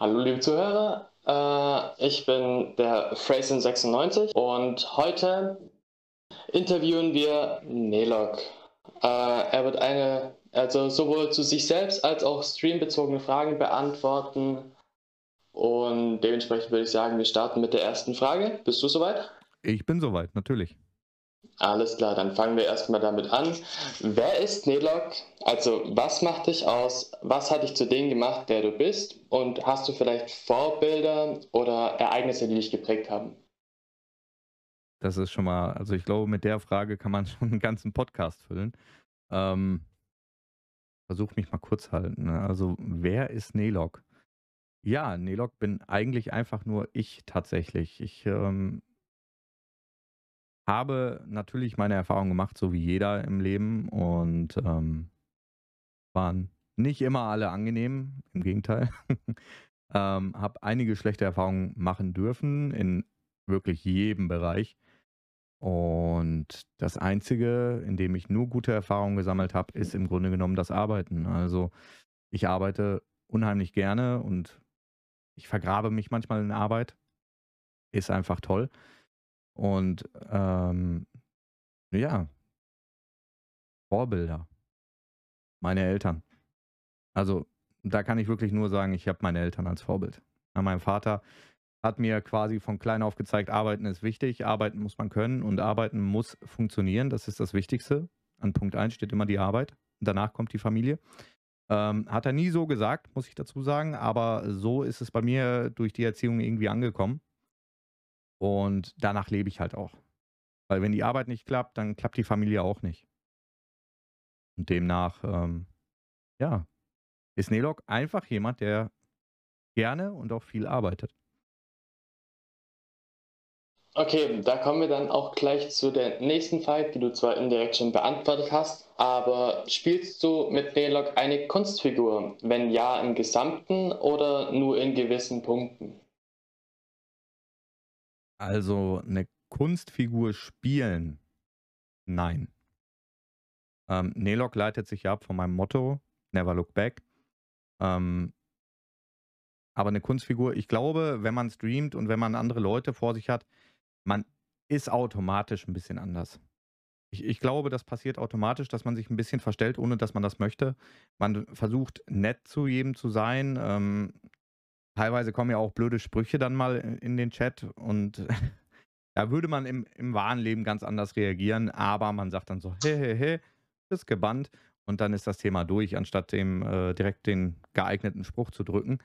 Hallo liebe Zuhörer, äh, ich bin der Frasen96 und heute interviewen wir Nelok. Äh, er wird eine, also sowohl zu sich selbst als auch streambezogene Fragen beantworten und dementsprechend würde ich sagen, wir starten mit der ersten Frage. Bist du soweit? Ich bin soweit, natürlich. Alles klar, dann fangen wir erstmal damit an. Wer ist Nelok? Also, was macht dich aus? Was hat dich zu dem gemacht, der du bist? Und hast du vielleicht Vorbilder oder Ereignisse, die dich geprägt haben? Das ist schon mal, also ich glaube, mit der Frage kann man schon einen ganzen Podcast füllen. Ähm, versuch mich mal kurz halten. Ne? Also, wer ist Nelok? Ja, Nelok bin eigentlich einfach nur ich tatsächlich. Ich ähm, habe natürlich meine Erfahrungen gemacht, so wie jeder im Leben und ähm, waren nicht immer alle angenehm, im Gegenteil. ähm, habe einige schlechte Erfahrungen machen dürfen in wirklich jedem Bereich. Und das Einzige, in dem ich nur gute Erfahrungen gesammelt habe, ist im Grunde genommen das Arbeiten. Also ich arbeite unheimlich gerne und ich vergrabe mich manchmal in Arbeit. Ist einfach toll. Und ähm, ja, Vorbilder. Meine Eltern. Also da kann ich wirklich nur sagen, ich habe meine Eltern als Vorbild. Mein Vater hat mir quasi von klein auf gezeigt, arbeiten ist wichtig, arbeiten muss man können und arbeiten muss funktionieren. Das ist das Wichtigste. An Punkt 1 steht immer die Arbeit. Danach kommt die Familie. Ähm, hat er nie so gesagt, muss ich dazu sagen, aber so ist es bei mir durch die Erziehung irgendwie angekommen. Und danach lebe ich halt auch. Weil wenn die Arbeit nicht klappt, dann klappt die Familie auch nicht. Und demnach, ähm, ja, ist Nelok einfach jemand, der gerne und auch viel arbeitet. Okay, da kommen wir dann auch gleich zu der nächsten Frage, die du zwar indirekt schon beantwortet hast, aber spielst du mit Nelok eine Kunstfigur? Wenn ja, im Gesamten oder nur in gewissen Punkten? Also eine Kunstfigur spielen? Nein. Ähm, Nelok leitet sich ja ab von meinem Motto, Never Look Back. Ähm, aber eine Kunstfigur, ich glaube, wenn man streamt und wenn man andere Leute vor sich hat, man ist automatisch ein bisschen anders. Ich, ich glaube, das passiert automatisch, dass man sich ein bisschen verstellt, ohne dass man das möchte. Man versucht nett zu jedem zu sein. Ähm, teilweise kommen ja auch blöde Sprüche dann mal in den Chat und da würde man im, im wahren Leben ganz anders reagieren, aber man sagt dann so, hey, hey, hey, bist gebannt und dann ist das Thema durch, anstatt dem äh, direkt den geeigneten Spruch zu drücken.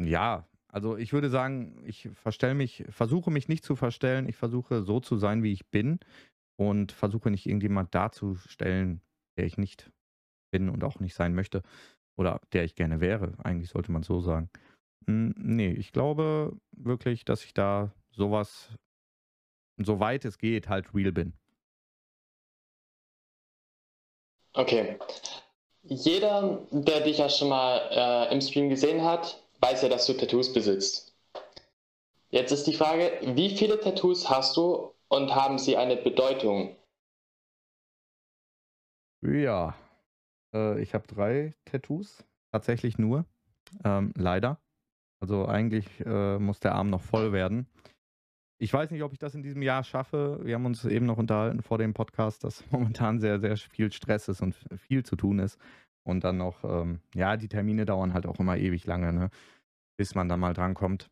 Ja, also ich würde sagen, ich verstelle mich, versuche mich nicht zu verstellen, ich versuche so zu sein, wie ich bin und versuche nicht irgendjemand darzustellen, der ich nicht bin und auch nicht sein möchte oder der ich gerne wäre. Eigentlich sollte man so sagen. Nee, ich glaube wirklich, dass ich da sowas, soweit es geht, halt real bin. Okay. Jeder, der dich ja schon mal äh, im Stream gesehen hat, weiß ja, dass du Tattoos besitzt. Jetzt ist die Frage, wie viele Tattoos hast du und haben sie eine Bedeutung? Ja, äh, ich habe drei Tattoos, tatsächlich nur, ähm, leider. Also eigentlich äh, muss der Arm noch voll werden. Ich weiß nicht, ob ich das in diesem Jahr schaffe. Wir haben uns eben noch unterhalten vor dem Podcast, dass momentan sehr, sehr viel Stress ist und viel zu tun ist. Und dann noch, ähm, ja, die Termine dauern halt auch immer ewig lange, ne? bis man dann mal drankommt.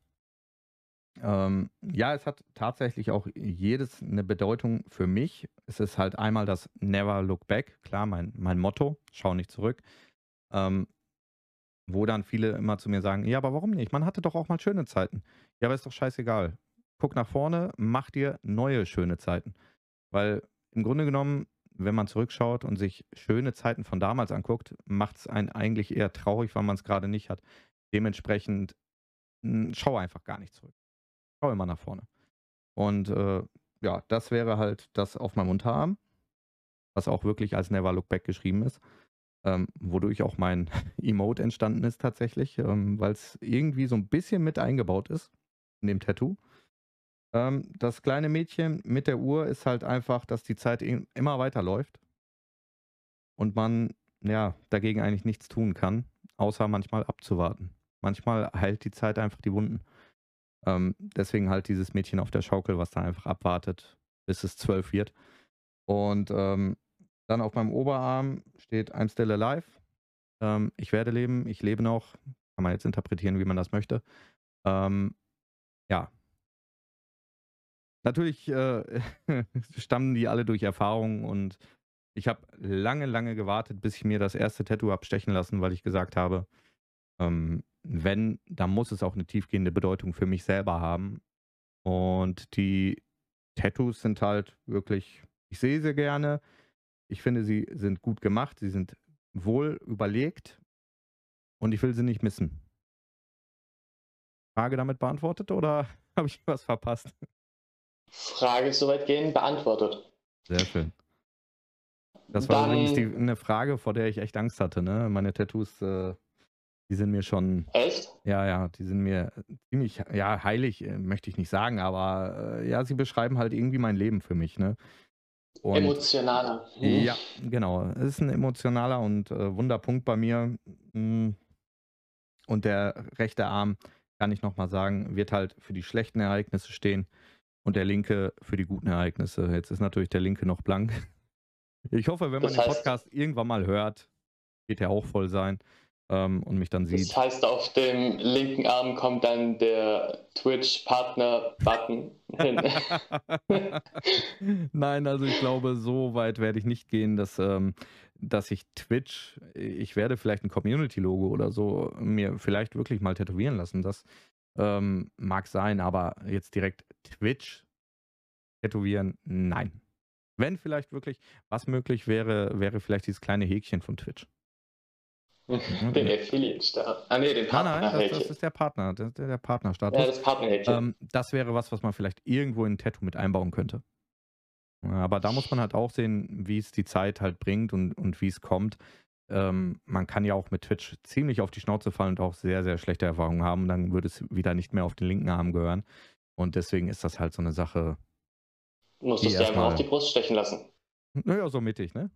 Ähm, ja, es hat tatsächlich auch jedes eine Bedeutung für mich. Es ist halt einmal das Never Look Back, klar, mein, mein Motto, schau nicht zurück. Ähm, wo dann viele immer zu mir sagen, ja, aber warum nicht? Man hatte doch auch mal schöne Zeiten. Ja, aber ist doch scheißegal. Guck nach vorne, mach dir neue schöne Zeiten. Weil im Grunde genommen, wenn man zurückschaut und sich schöne Zeiten von damals anguckt, macht es einen eigentlich eher traurig, weil man es gerade nicht hat. Dementsprechend schau einfach gar nicht zurück. Schau immer nach vorne. Und äh, ja, das wäre halt das auf meinem Unterarm, was auch wirklich als Never Look Back geschrieben ist ähm, wodurch auch mein Emote entstanden ist tatsächlich, ähm, weil es irgendwie so ein bisschen mit eingebaut ist in dem Tattoo. Ähm, das kleine Mädchen mit der Uhr ist halt einfach, dass die Zeit immer weiter läuft und man ja dagegen eigentlich nichts tun kann, außer manchmal abzuwarten. Manchmal heilt die Zeit einfach die Wunden. Ähm, deswegen halt dieses Mädchen auf der Schaukel, was da einfach abwartet, bis es zwölf wird. Und ähm, dann auf meinem Oberarm steht I'm still alive. Ähm, ich werde leben, ich lebe noch. Kann man jetzt interpretieren, wie man das möchte. Ähm, ja. Natürlich äh, stammen die alle durch Erfahrung und ich habe lange, lange gewartet, bis ich mir das erste Tattoo abstechen lassen, weil ich gesagt habe, ähm, wenn, dann muss es auch eine tiefgehende Bedeutung für mich selber haben. Und die Tattoos sind halt wirklich, ich sehe sie gerne. Ich finde, sie sind gut gemacht, sie sind wohl überlegt und ich will sie nicht missen. Frage damit beantwortet oder habe ich was verpasst? Frage ist soweit gehend beantwortet. Sehr schön. Das war Dann, übrigens die, eine Frage, vor der ich echt Angst hatte. Ne? Meine Tattoos, äh, die sind mir schon. Echt? Ja, ja, die sind mir ziemlich, ja, heilig, äh, möchte ich nicht sagen, aber äh, ja, sie beschreiben halt irgendwie mein Leben für mich. Ne? Und, emotionaler. Hm. Ja, genau. Es ist ein emotionaler und äh, Wunderpunkt bei mir. Hm. Und der rechte Arm, kann ich nochmal sagen, wird halt für die schlechten Ereignisse stehen und der linke für die guten Ereignisse. Jetzt ist natürlich der linke noch blank. Ich hoffe, wenn man das heißt, den Podcast irgendwann mal hört, wird er auch voll sein ähm, und mich dann sieht. Das heißt, auf dem linken Arm kommt dann der Twitch-Partner-Button hin. Nein, also ich glaube, so weit werde ich nicht gehen, dass, ähm, dass ich Twitch, ich werde vielleicht ein Community-Logo oder so mir vielleicht wirklich mal tätowieren lassen. Das ähm, mag sein, aber jetzt direkt Twitch tätowieren, nein. Wenn vielleicht wirklich, was möglich wäre, wäre vielleicht dieses kleine Häkchen von Twitch. Den Affiliate-Start. Ah, nee, den Partner. Nein, nein, das, das, ist der Partner, der, der Partnerstatus. Ja, das Partnerhäkchen. Ähm, das wäre was, was man vielleicht irgendwo in ein Tattoo mit einbauen könnte. Aber da muss man halt auch sehen, wie es die Zeit halt bringt und, und wie es kommt. Ähm, man kann ja auch mit Twitch ziemlich auf die Schnauze fallen und auch sehr, sehr schlechte Erfahrungen haben. Dann würde es wieder nicht mehr auf den linken Arm gehören. Und deswegen ist das halt so eine Sache. Du musst es dir einfach auf die Brust stechen lassen. Naja, so mittig, ne?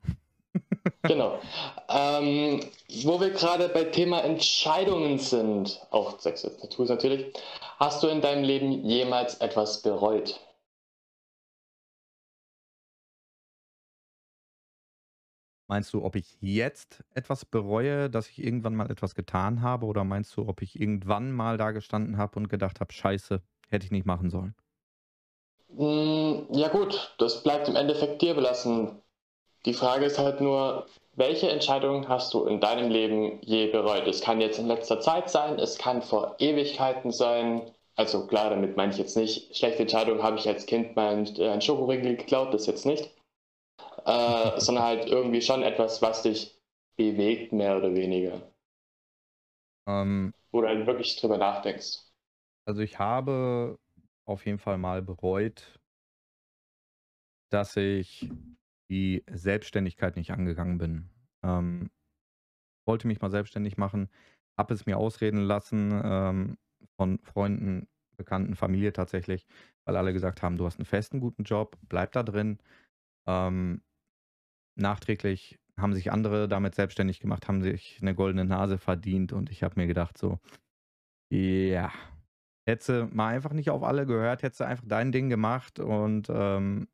Genau. Ähm, wo wir gerade bei Thema Entscheidungen sind, auch sexuelle Tattoos natürlich, hast du in deinem Leben jemals etwas bereut? Meinst du, ob ich jetzt etwas bereue, dass ich irgendwann mal etwas getan habe? Oder meinst du, ob ich irgendwann mal da gestanden habe und gedacht habe, scheiße, hätte ich nicht machen sollen? Hm, ja gut, das bleibt im Endeffekt dir belassen. Die Frage ist halt nur, welche Entscheidung hast du in deinem Leben je bereut? Es kann jetzt in letzter Zeit sein, es kann vor Ewigkeiten sein. Also klar, damit meine ich jetzt nicht, schlechte Entscheidung habe ich als Kind mal einen äh, Schokoriegel geklaut, das jetzt nicht. Äh, sondern halt irgendwie schon etwas, was dich bewegt, mehr oder weniger. Ähm, Wo du halt wirklich drüber nachdenkst. Also ich habe auf jeden Fall mal bereut, dass ich die Selbstständigkeit nicht angegangen bin. Ähm, wollte mich mal selbstständig machen, habe es mir ausreden lassen ähm, von Freunden, Bekannten, Familie tatsächlich, weil alle gesagt haben, du hast einen festen, guten Job, bleib da drin. Ähm, nachträglich haben sich andere damit selbstständig gemacht, haben sich eine goldene Nase verdient und ich habe mir gedacht so, ja, hätte mal einfach nicht auf alle gehört, hätte einfach dein Ding gemacht und ähm,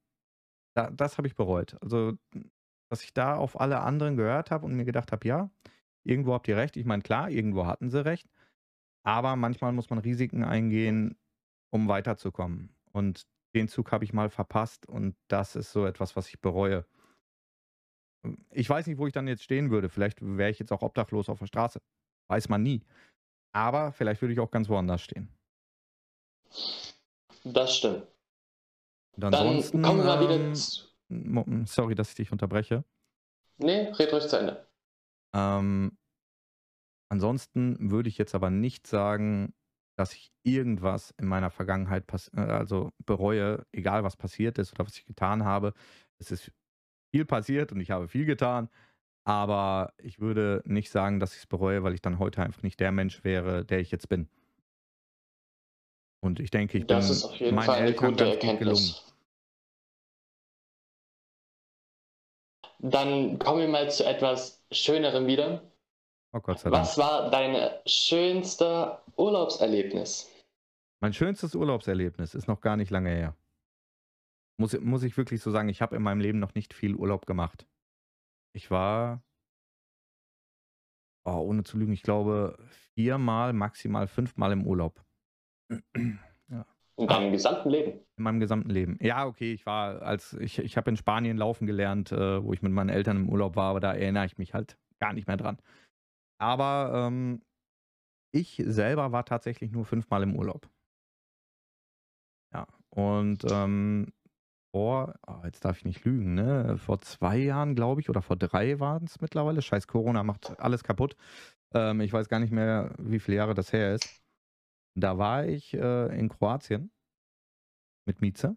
da, das habe ich bereut. Also, dass ich da auf alle anderen gehört habe und mir gedacht habe, ja, irgendwo habt ihr recht. Ich meine, klar, irgendwo hatten sie recht. Aber manchmal muss man Risiken eingehen, um weiterzukommen. Und den Zug habe ich mal verpasst und das ist so etwas, was ich bereue. Ich weiß nicht, wo ich dann jetzt stehen würde. Vielleicht wäre ich jetzt auch obdachlos auf der Straße. Weiß man nie. Aber vielleicht würde ich auch ganz woanders stehen. Das stimmt. Und ansonsten, Dann kommen wir wieder. Ähm, sorry, dass ich dich unterbreche. Nee, red ruhig zu Ende. Ähm, ansonsten würde ich jetzt aber nicht sagen, dass ich irgendwas in meiner Vergangenheit äh, also bereue, egal was passiert ist oder was ich getan habe. Es ist viel passiert und ich habe viel getan, aber ich würde nicht sagen, dass ich es bereue, weil ich dann heute einfach nicht der Mensch wäre, der ich jetzt bin. Und ich denke, ich das bin ist auf jeden meinen Fall eine Eltern gute Erkenntnis. Dann kommen wir mal zu etwas Schönerem wieder. Oh Gott sei Dank. Was war dein schönster Urlaubserlebnis? Mein schönstes Urlaubserlebnis ist noch gar nicht lange her. Muss, muss ich wirklich so sagen, ich habe in meinem Leben noch nicht viel Urlaub gemacht. Ich war, oh, ohne zu lügen, ich glaube viermal, maximal fünfmal im Urlaub. In deinem gesamten Leben? In meinem gesamten Leben. Ja, okay, ich war als, ich, ich habe in Spanien laufen gelernt, äh, wo ich mit meinen Eltern im Urlaub war, aber da erinnere ich mich halt gar nicht mehr dran. Aber ähm, ich selber war tatsächlich nur fünfmal im Urlaub. Ja, und ähm, vor, oh, jetzt darf ich nicht lügen, ne? Vor zwei Jahren, glaube ich, oder vor drei waren es mittlerweile. Scheiß Corona macht alles kaputt. Ähm, ich weiß gar nicht mehr, wie viele Jahre das her ist. Da war ich äh, in Kroatien mit Mieze.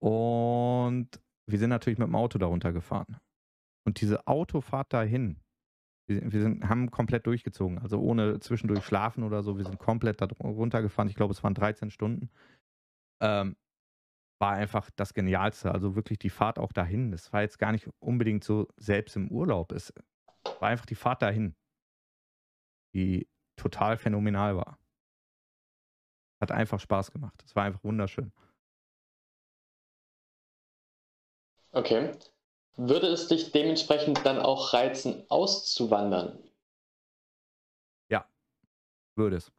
Und wir sind natürlich mit dem Auto darunter gefahren. Und diese Autofahrt dahin, wir, wir sind, haben komplett durchgezogen, also ohne zwischendurch schlafen oder so. Wir sind komplett da runtergefahren. Ich glaube, es waren 13 Stunden. Ähm, war einfach das Genialste. Also wirklich die Fahrt auch dahin. Das war jetzt gar nicht unbedingt so selbst im Urlaub. Es war einfach die Fahrt dahin, die total phänomenal war. Hat einfach Spaß gemacht. Es war einfach wunderschön. Okay. Würde es dich dementsprechend dann auch reizen, auszuwandern? Ja, würde es.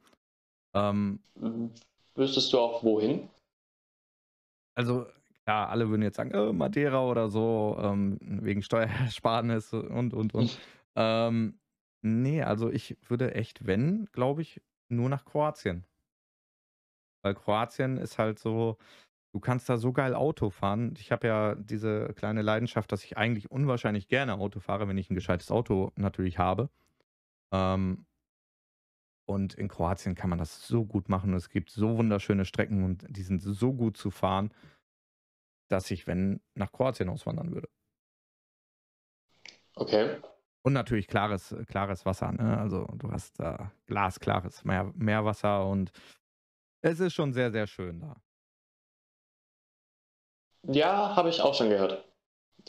Ähm, Wüsstest du auch wohin? Also, klar, alle würden jetzt sagen, oh, Madeira oder so, ähm, wegen Steuersparnis und, und, und. ähm, nee, also ich würde echt, wenn, glaube ich, nur nach Kroatien. Weil Kroatien ist halt so, du kannst da so geil Auto fahren. Ich habe ja diese kleine Leidenschaft, dass ich eigentlich unwahrscheinlich gerne Auto fahre, wenn ich ein gescheites Auto natürlich habe. Ähm, und in Kroatien kann man das so gut machen. Es gibt so wunderschöne Strecken und die sind so gut zu fahren, dass ich, wenn, nach Kroatien auswandern würde. Okay. Und natürlich klares, klares Wasser. Ne? Also du hast da glasklares Meer, Meerwasser und es ist schon sehr, sehr schön da. Ja, habe ich auch schon gehört.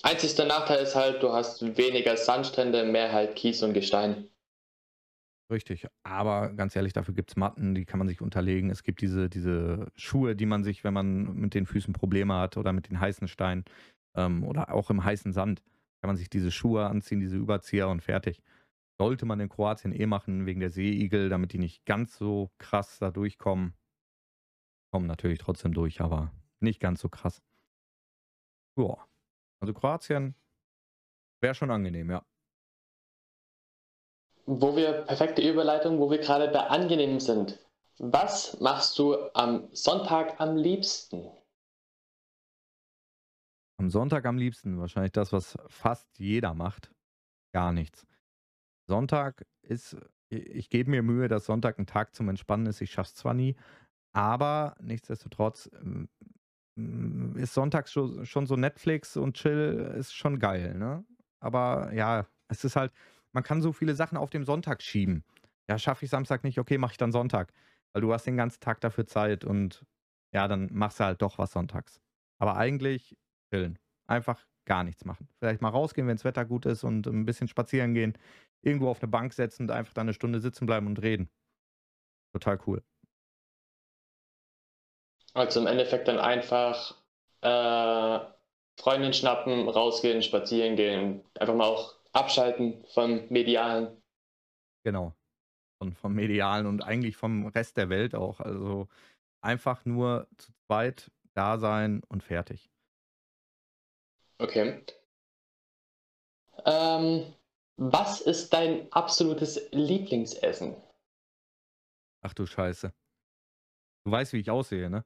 Einzigster Nachteil ist halt, du hast weniger Sandstrände, mehr halt Kies und Gestein. Richtig, aber ganz ehrlich, dafür gibt es Matten, die kann man sich unterlegen. Es gibt diese, diese Schuhe, die man sich, wenn man mit den Füßen Probleme hat oder mit den heißen Steinen ähm, oder auch im heißen Sand, kann man sich diese Schuhe anziehen, diese Überzieher und fertig. Sollte man in Kroatien eh machen, wegen der Seeigel, damit die nicht ganz so krass da durchkommen. Kommen natürlich trotzdem durch, aber nicht ganz so krass. Ja, also Kroatien wäre schon angenehm, ja. Wo wir, perfekte Überleitung, wo wir gerade bei angenehm sind. Was machst du am Sonntag am liebsten? Am Sonntag am liebsten wahrscheinlich das, was fast jeder macht. Gar nichts. Sonntag ist, ich gebe mir Mühe, dass Sonntag ein Tag zum Entspannen ist. Ich schaffe es zwar nie, aber nichtsdestotrotz ähm, ist Sonntag schon, schon so Netflix und Chill ist schon geil, ne? Aber ja, es ist halt, man kann so viele Sachen auf dem Sonntag schieben. Ja, schaffe ich Samstag nicht, okay, mache ich dann Sonntag. Weil du hast den ganzen Tag dafür Zeit und ja, dann machst du halt doch was sonntags. Aber eigentlich chillen. Einfach gar nichts machen. Vielleicht mal rausgehen, wenn das Wetter gut ist und ein bisschen spazieren gehen. Irgendwo auf eine Bank setzen und einfach da eine Stunde sitzen bleiben und reden. Total cool. Also im Endeffekt dann einfach äh, Freundin schnappen, rausgehen, spazieren gehen, einfach mal auch abschalten vom Medialen. Genau. Und vom Medialen und eigentlich vom Rest der Welt auch. Also einfach nur zu zweit da sein und fertig. Okay. Ähm, was ist dein absolutes Lieblingsessen? Ach du Scheiße. Du weißt, wie ich aussehe, ne?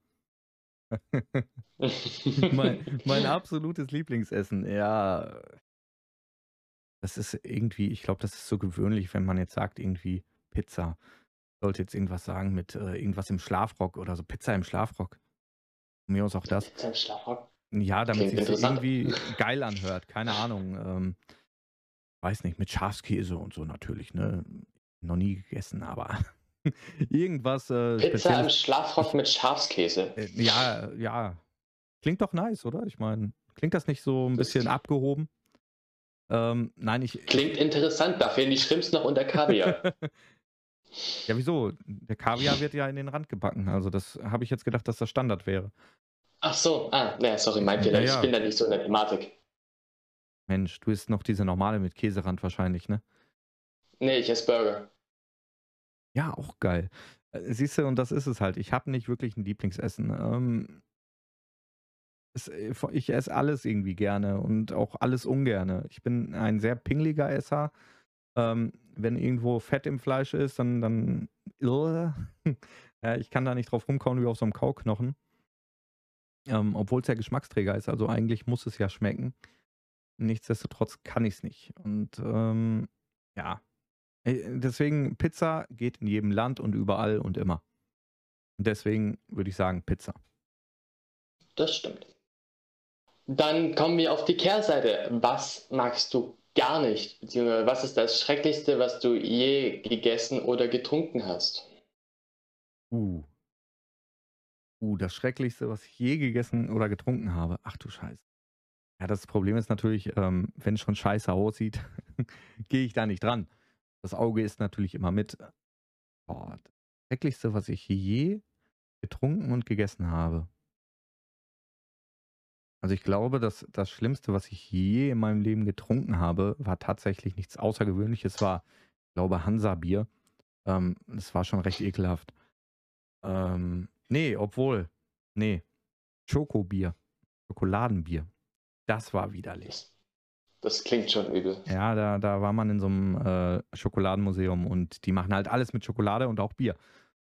mein, mein absolutes Lieblingsessen, ja. Das ist irgendwie, ich glaube, das ist so gewöhnlich, wenn man jetzt sagt, irgendwie Pizza. Sollte jetzt irgendwas sagen mit äh, irgendwas im Schlafrock oder so. Pizza im Schlafrock. Von mir aus auch das. Pizza im Schlafrock? Ja, damit sich das irgendwie geil anhört. Keine Ahnung. Ähm, weiß nicht, mit Schafskäse und so natürlich, ne? Noch nie gegessen, aber irgendwas. Äh, Pizza im Schlafrock mit Schafskäse. Äh, ja, ja. Klingt doch nice, oder? Ich meine, klingt das nicht so ein bisschen abgehoben? Ähm, nein, ich. Klingt interessant, da fehlen die Shrimps noch unter Kaviar. ja, wieso? Der Kaviar wird ja in den Rand gebacken. Also, das habe ich jetzt gedacht, dass das Standard wäre. Ach so, ah, naja, sorry, mein Fehler. Ja, ja. Ich bin da nicht so in der Thematik. Mensch, du isst noch diese normale mit Käserand wahrscheinlich, ne? Nee, ich esse Burger. Ja, auch geil. Äh, siehst du, und das ist es halt. Ich habe nicht wirklich ein Lieblingsessen. Ähm, es, äh, ich esse alles irgendwie gerne und auch alles ungerne. Ich bin ein sehr pingliger Esser. Ähm, wenn irgendwo Fett im Fleisch ist, dann, dann ja, ich kann da nicht drauf rumkauen wie auf so einem Kauknochen. Ähm, Obwohl es ja Geschmacksträger ist, also eigentlich muss es ja schmecken. Nichtsdestotrotz kann ich es nicht. Und ähm, ja, deswegen Pizza geht in jedem Land und überall und immer. Und deswegen würde ich sagen Pizza. Das stimmt. Dann kommen wir auf die Kehrseite. Was magst du gar nicht? Beziehungsweise was ist das Schrecklichste, was du je gegessen oder getrunken hast? Uh. Uh, das Schrecklichste, was ich je gegessen oder getrunken habe. Ach du Scheiße. Ja, das Problem ist natürlich, ähm, wenn es schon scheiße aussieht, gehe ich da nicht dran. Das Auge ist natürlich immer mit. Boah, das Schrecklichste, was ich je getrunken und gegessen habe. Also ich glaube, dass das Schlimmste, was ich je in meinem Leben getrunken habe, war tatsächlich nichts Außergewöhnliches. Es war, ich glaube, Hansa-Bier. Ähm, das war schon recht ekelhaft. Ähm, nee, obwohl. Nee. Schokobier. Schokoladenbier. Das war widerlich. Das klingt schon übel. Ja, da, da war man in so einem äh, Schokoladenmuseum und die machen halt alles mit Schokolade und auch Bier.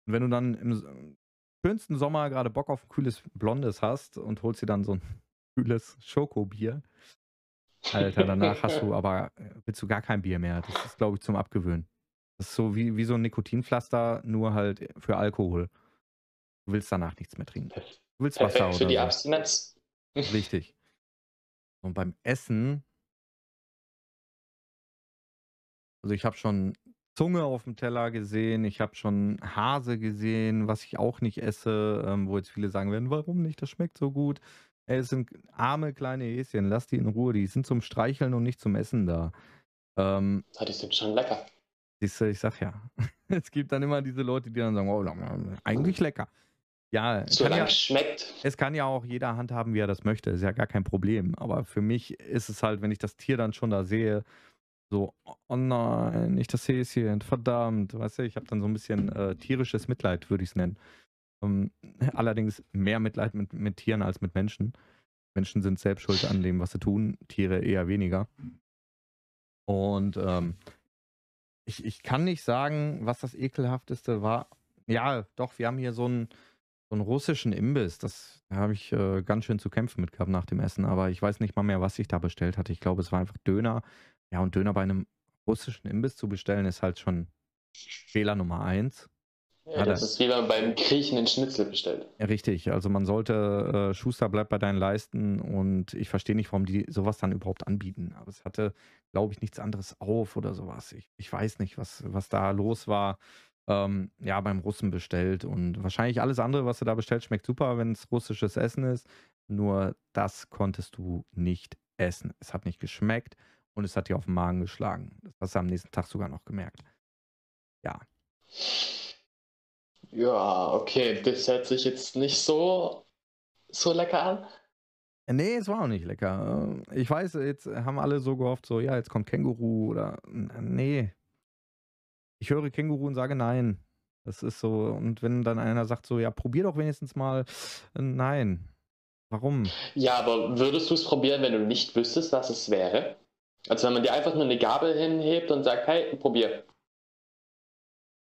Und wenn du dann im schönsten Sommer gerade Bock auf ein kühles Blondes hast und holst dir dann so ein kühles Schokobier. Alter, danach hast du aber, äh, willst du gar kein Bier mehr. Das ist, glaube ich, zum Abgewöhnen. Das ist so wie, wie so ein Nikotinpflaster, nur halt für Alkohol. Du willst danach nichts mehr trinken. Du willst Wasser Perfekt für oder die so. Abstinenz. Richtig. Und beim Essen, also ich habe schon Zunge auf dem Teller gesehen, ich habe schon Hase gesehen, was ich auch nicht esse, ähm, wo jetzt viele sagen werden, warum nicht, das schmeckt so gut. Ey, es sind arme kleine Häschen, lass die in Ruhe, die sind zum Streicheln und nicht zum Essen da. Ähm, Ja, die sind schon lecker. siehst du, ich sag ja. Es gibt dann immer diese Leute, die dann sagen, oh, eigentlich lecker. Ja, Solange ja, es schmeckt. es kann ja auch jeder handhaben, wie er das möchte. Ist ja gar kein Problem. Aber für mich ist es halt, wenn ich das Tier dann schon da sehe, so, oh nein, nicht das Häschen, verdammt. Weißt du, ich habe dann so ein bisschen äh, tierisches Mitleid, würde ich es nennen. Ähm, allerdings mehr Mitleid mit, mit Tieren als mit Menschen. Menschen sind selbst schuld an dem, was sie tun, Tiere eher weniger. Und ähm, ich, ich kann nicht sagen, was das ekelhafteste war. Ja, doch, wir haben hier so einen, so einen russischen Imbiss. Das da habe ich äh, ganz schön zu kämpfen mit gehabt nach dem Essen. Aber ich weiß nicht mal mehr, was ich da bestellt hatte. Ich glaube, es war einfach Döner. Ja, und Döner bei einem russischen Imbiss zu bestellen, ist halt schon Fehler Nummer eins. Ja, das da- ist wie man beim Griechen einen Schnitzel bestellt. Ja, richtig. Also man sollte, äh, Schuster bleibt bei deinen Leisten und ich verstehe nicht, warum die sowas dann überhaupt anbieten. Aber es hatte, glaube ich, nichts anderes auf oder sowas. Ich, ich weiß nicht, was, was da los war. Ähm, ja, beim Russen bestellt und wahrscheinlich alles andere, was du da bestellt, schmeckt super, wenn es russisches Essen ist. Nur das konntest du nicht essen. Es hat nicht geschmeckt und es hat dir auf den Magen geschlagen. Das hast du am nächsten Tag sogar noch gemerkt. Ja, Ja, okay, das hört sich jetzt nicht so, so lecker an. Nee, es war auch nicht lecker. Äh, Ich weiß, jetzt haben alle so gehofft, so, ja, jetzt kommt Känguru oder. Nee. Ich höre Känguru und sage nein. Das ist so. Und wenn dann einer sagt, so, ja, probier doch wenigstens mal. äh, Nein. Warum? Ja, aber würdest du es probieren, wenn du nicht wüsstest, was es wäre? Also wenn man dir einfach nur eine Gabel hinhebt und sagt, hey, probier.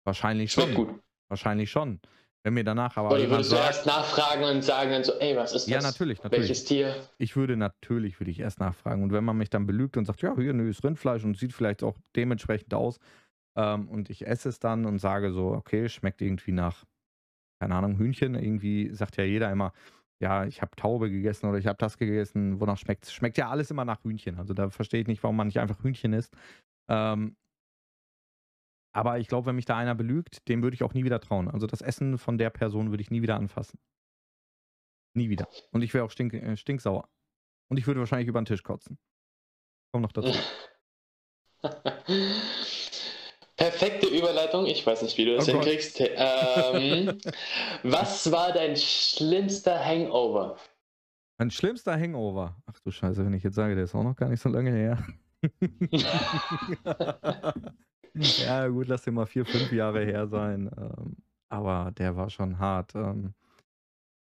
Wahrscheinlich Schmeckt schon. gut. Wahrscheinlich schon. Wenn mir danach aber Oder würdest du sagt. erst nachfragen und sagen dann so, ey, was ist das? Ja, natürlich, natürlich. Welches Tier? Ich würde natürlich, würde ich erst nachfragen. Und wenn man mich dann belügt und sagt, ja, hier, nö, ist Rindfleisch und sieht vielleicht auch dementsprechend aus, ähm, und ich esse es dann und sage so, okay, schmeckt irgendwie nach, keine Ahnung, Hühnchen. Irgendwie sagt ja jeder immer, ja, ich habe Taube gegessen oder ich habe das gegessen. Wonach schmeckt es? Schmeckt ja alles immer nach Hühnchen. Also da verstehe ich nicht, warum man nicht einfach Hühnchen isst. Ähm, aber ich glaube, wenn mich da einer belügt, dem würde ich auch nie wieder trauen. Also das Essen von der Person würde ich nie wieder anfassen. Nie wieder. Und ich wäre auch stink, äh, stinksauer. Und ich würde wahrscheinlich über den Tisch kotzen. Komm noch dazu. Perfekte Überleitung. Ich weiß nicht, wie du das oh hinkriegst. Ähm, was war dein schlimmster Hangover? Mein schlimmster Hangover. Ach du Scheiße, wenn ich jetzt sage, der ist auch noch gar nicht so lange her. ja, gut, lass den mal vier, fünf Jahre her sein. Ähm, aber der war schon hart. Ähm,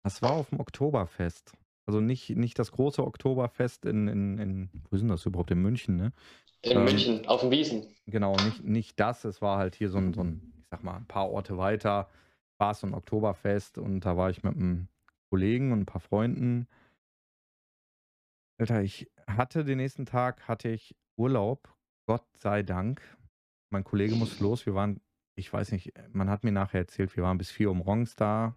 das war auf dem Oktoberfest. Also nicht, nicht das große Oktoberfest in, in, in, wo ist denn das überhaupt? In München, ne? In ähm, München, auf dem Wiesen. Genau, nicht, nicht das. Es war halt hier so ein, so ein, ich sag mal, ein paar Orte weiter. War es so ein Oktoberfest und da war ich mit einem Kollegen und ein paar Freunden. Alter, ich hatte den nächsten Tag hatte ich Urlaub, Gott sei Dank. Mein Kollege muss los. Wir waren, ich weiß nicht, man hat mir nachher erzählt, wir waren bis 4 Uhr morgens da.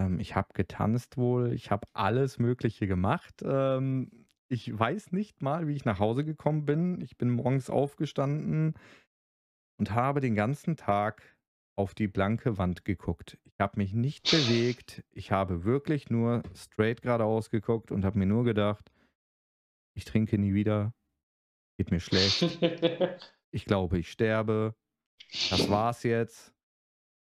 Ähm, ich habe getanzt wohl, ich habe alles Mögliche gemacht. Ähm, ich weiß nicht mal, wie ich nach Hause gekommen bin. Ich bin morgens aufgestanden und habe den ganzen Tag auf die blanke Wand geguckt. Ich habe mich nicht bewegt. Ich habe wirklich nur straight geradeaus geguckt und habe mir nur gedacht, ich trinke nie wieder. Geht mir schlecht. Ich glaube, ich sterbe. Das war's jetzt.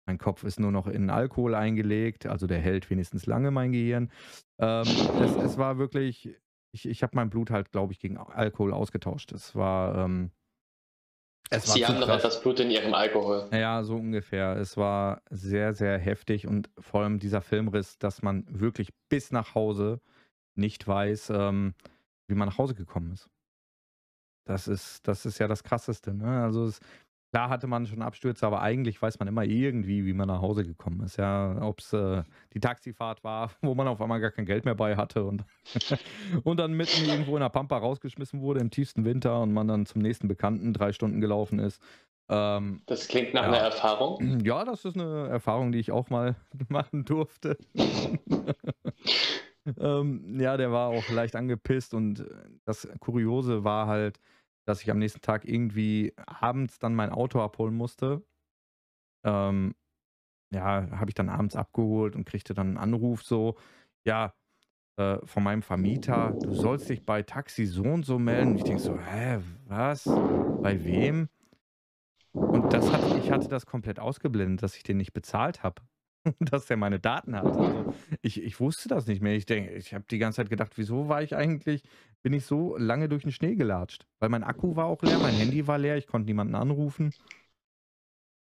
Mein Kopf ist nur noch in Alkohol eingelegt, also der hält wenigstens lange mein Gehirn. Ähm, es, es, war wirklich, ich, ich habe mein Blut halt, glaube ich, gegen Alkohol ausgetauscht. Es war, ähm, es Sie haben noch etwas Blut in Ihrem Alkohol. Ja, so ungefähr. Es war sehr, sehr heftig und vor allem dieser Filmriss, dass man wirklich bis nach Hause nicht weiß, ähm, wie man nach Hause gekommen ist. Das ist, das ist ja das Krasseste. Ne? Also es, Klar hatte man schon Abstürze, aber eigentlich weiß man immer irgendwie, wie man nach Hause gekommen ist. Ja, ob es äh, die Taxifahrt war, wo man auf einmal gar kein Geld mehr bei hatte und, und dann mitten irgendwo in der Pampa rausgeschmissen wurde im tiefsten Winter und man dann zum nächsten Bekannten drei Stunden gelaufen ist. Ähm, das klingt nach ja. einer Erfahrung. Ja, das ist eine Erfahrung, die ich auch mal machen durfte. ähm, ja, der war auch leicht angepisst und das Kuriose war halt, dass ich am nächsten Tag irgendwie abends dann mein Auto abholen musste. Ähm, ja, habe ich dann abends abgeholt und kriegte dann einen Anruf so, ja, äh, von meinem Vermieter, du sollst dich bei Taxi so und so melden. Und ich denke so, hä, was? Bei wem? Und das hat, ich hatte das komplett ausgeblendet, dass ich den nicht bezahlt habe. dass der meine Daten hat. Also ich, ich wusste das nicht mehr. Ich denke, ich habe die ganze Zeit gedacht, wieso war ich eigentlich, bin ich so lange durch den Schnee gelatscht? Weil mein Akku war auch leer, mein Handy war leer, ich konnte niemanden anrufen.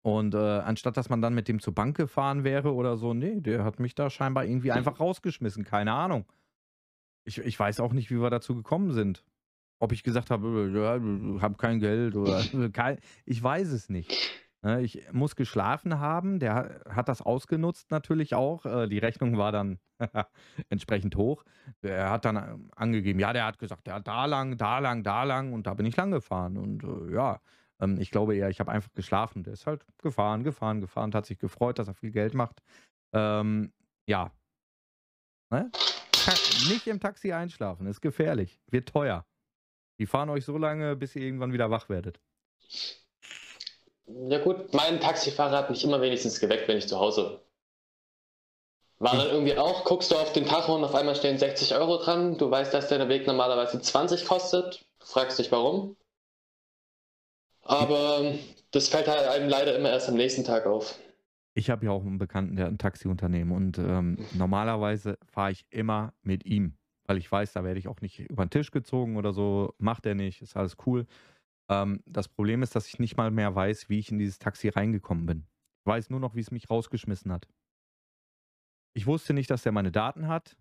Und äh, anstatt dass man dann mit dem zur Bank gefahren wäre oder so, nee, der hat mich da scheinbar irgendwie einfach rausgeschmissen. Keine Ahnung. Ich, ich weiß auch nicht, wie wir dazu gekommen sind. Ob ich gesagt habe, ja, habe kein Geld oder kein, ich weiß es nicht. Ne, ich muss geschlafen haben. Der hat das ausgenutzt natürlich auch. Äh, die Rechnung war dann entsprechend hoch. Er hat dann ähm, angegeben, ja, der hat gesagt, hat da lang, da lang, da lang und da bin ich lang gefahren. Und äh, ja, ähm, ich glaube eher, ich habe einfach geschlafen. Der ist halt gefahren, gefahren, gefahren, hat sich gefreut, dass er viel Geld macht. Ähm, ja. Ne? Nicht im Taxi einschlafen, ist gefährlich, wird teuer. Die fahren euch so lange, bis ihr irgendwann wieder wach werdet. Ja gut, mein Taxifahrer hat mich immer wenigstens geweckt, wenn ich zu Hause war dann irgendwie auch, guckst du auf den Tacho und auf einmal stehen 60 Euro dran. Du weißt, dass der Weg normalerweise 20 kostet. Fragst dich warum. Aber das fällt halt einem leider immer erst am nächsten Tag auf. Ich habe ja auch einen Bekannten, der hat ein Taxiunternehmen und ähm, normalerweise fahre ich immer mit ihm, weil ich weiß, da werde ich auch nicht über den Tisch gezogen oder so. Macht er nicht, ist alles cool. Ähm, das Problem ist, dass ich nicht mal mehr weiß, wie ich in dieses Taxi reingekommen bin. Ich weiß nur noch, wie es mich rausgeschmissen hat. Ich wusste nicht, dass er meine Daten hat.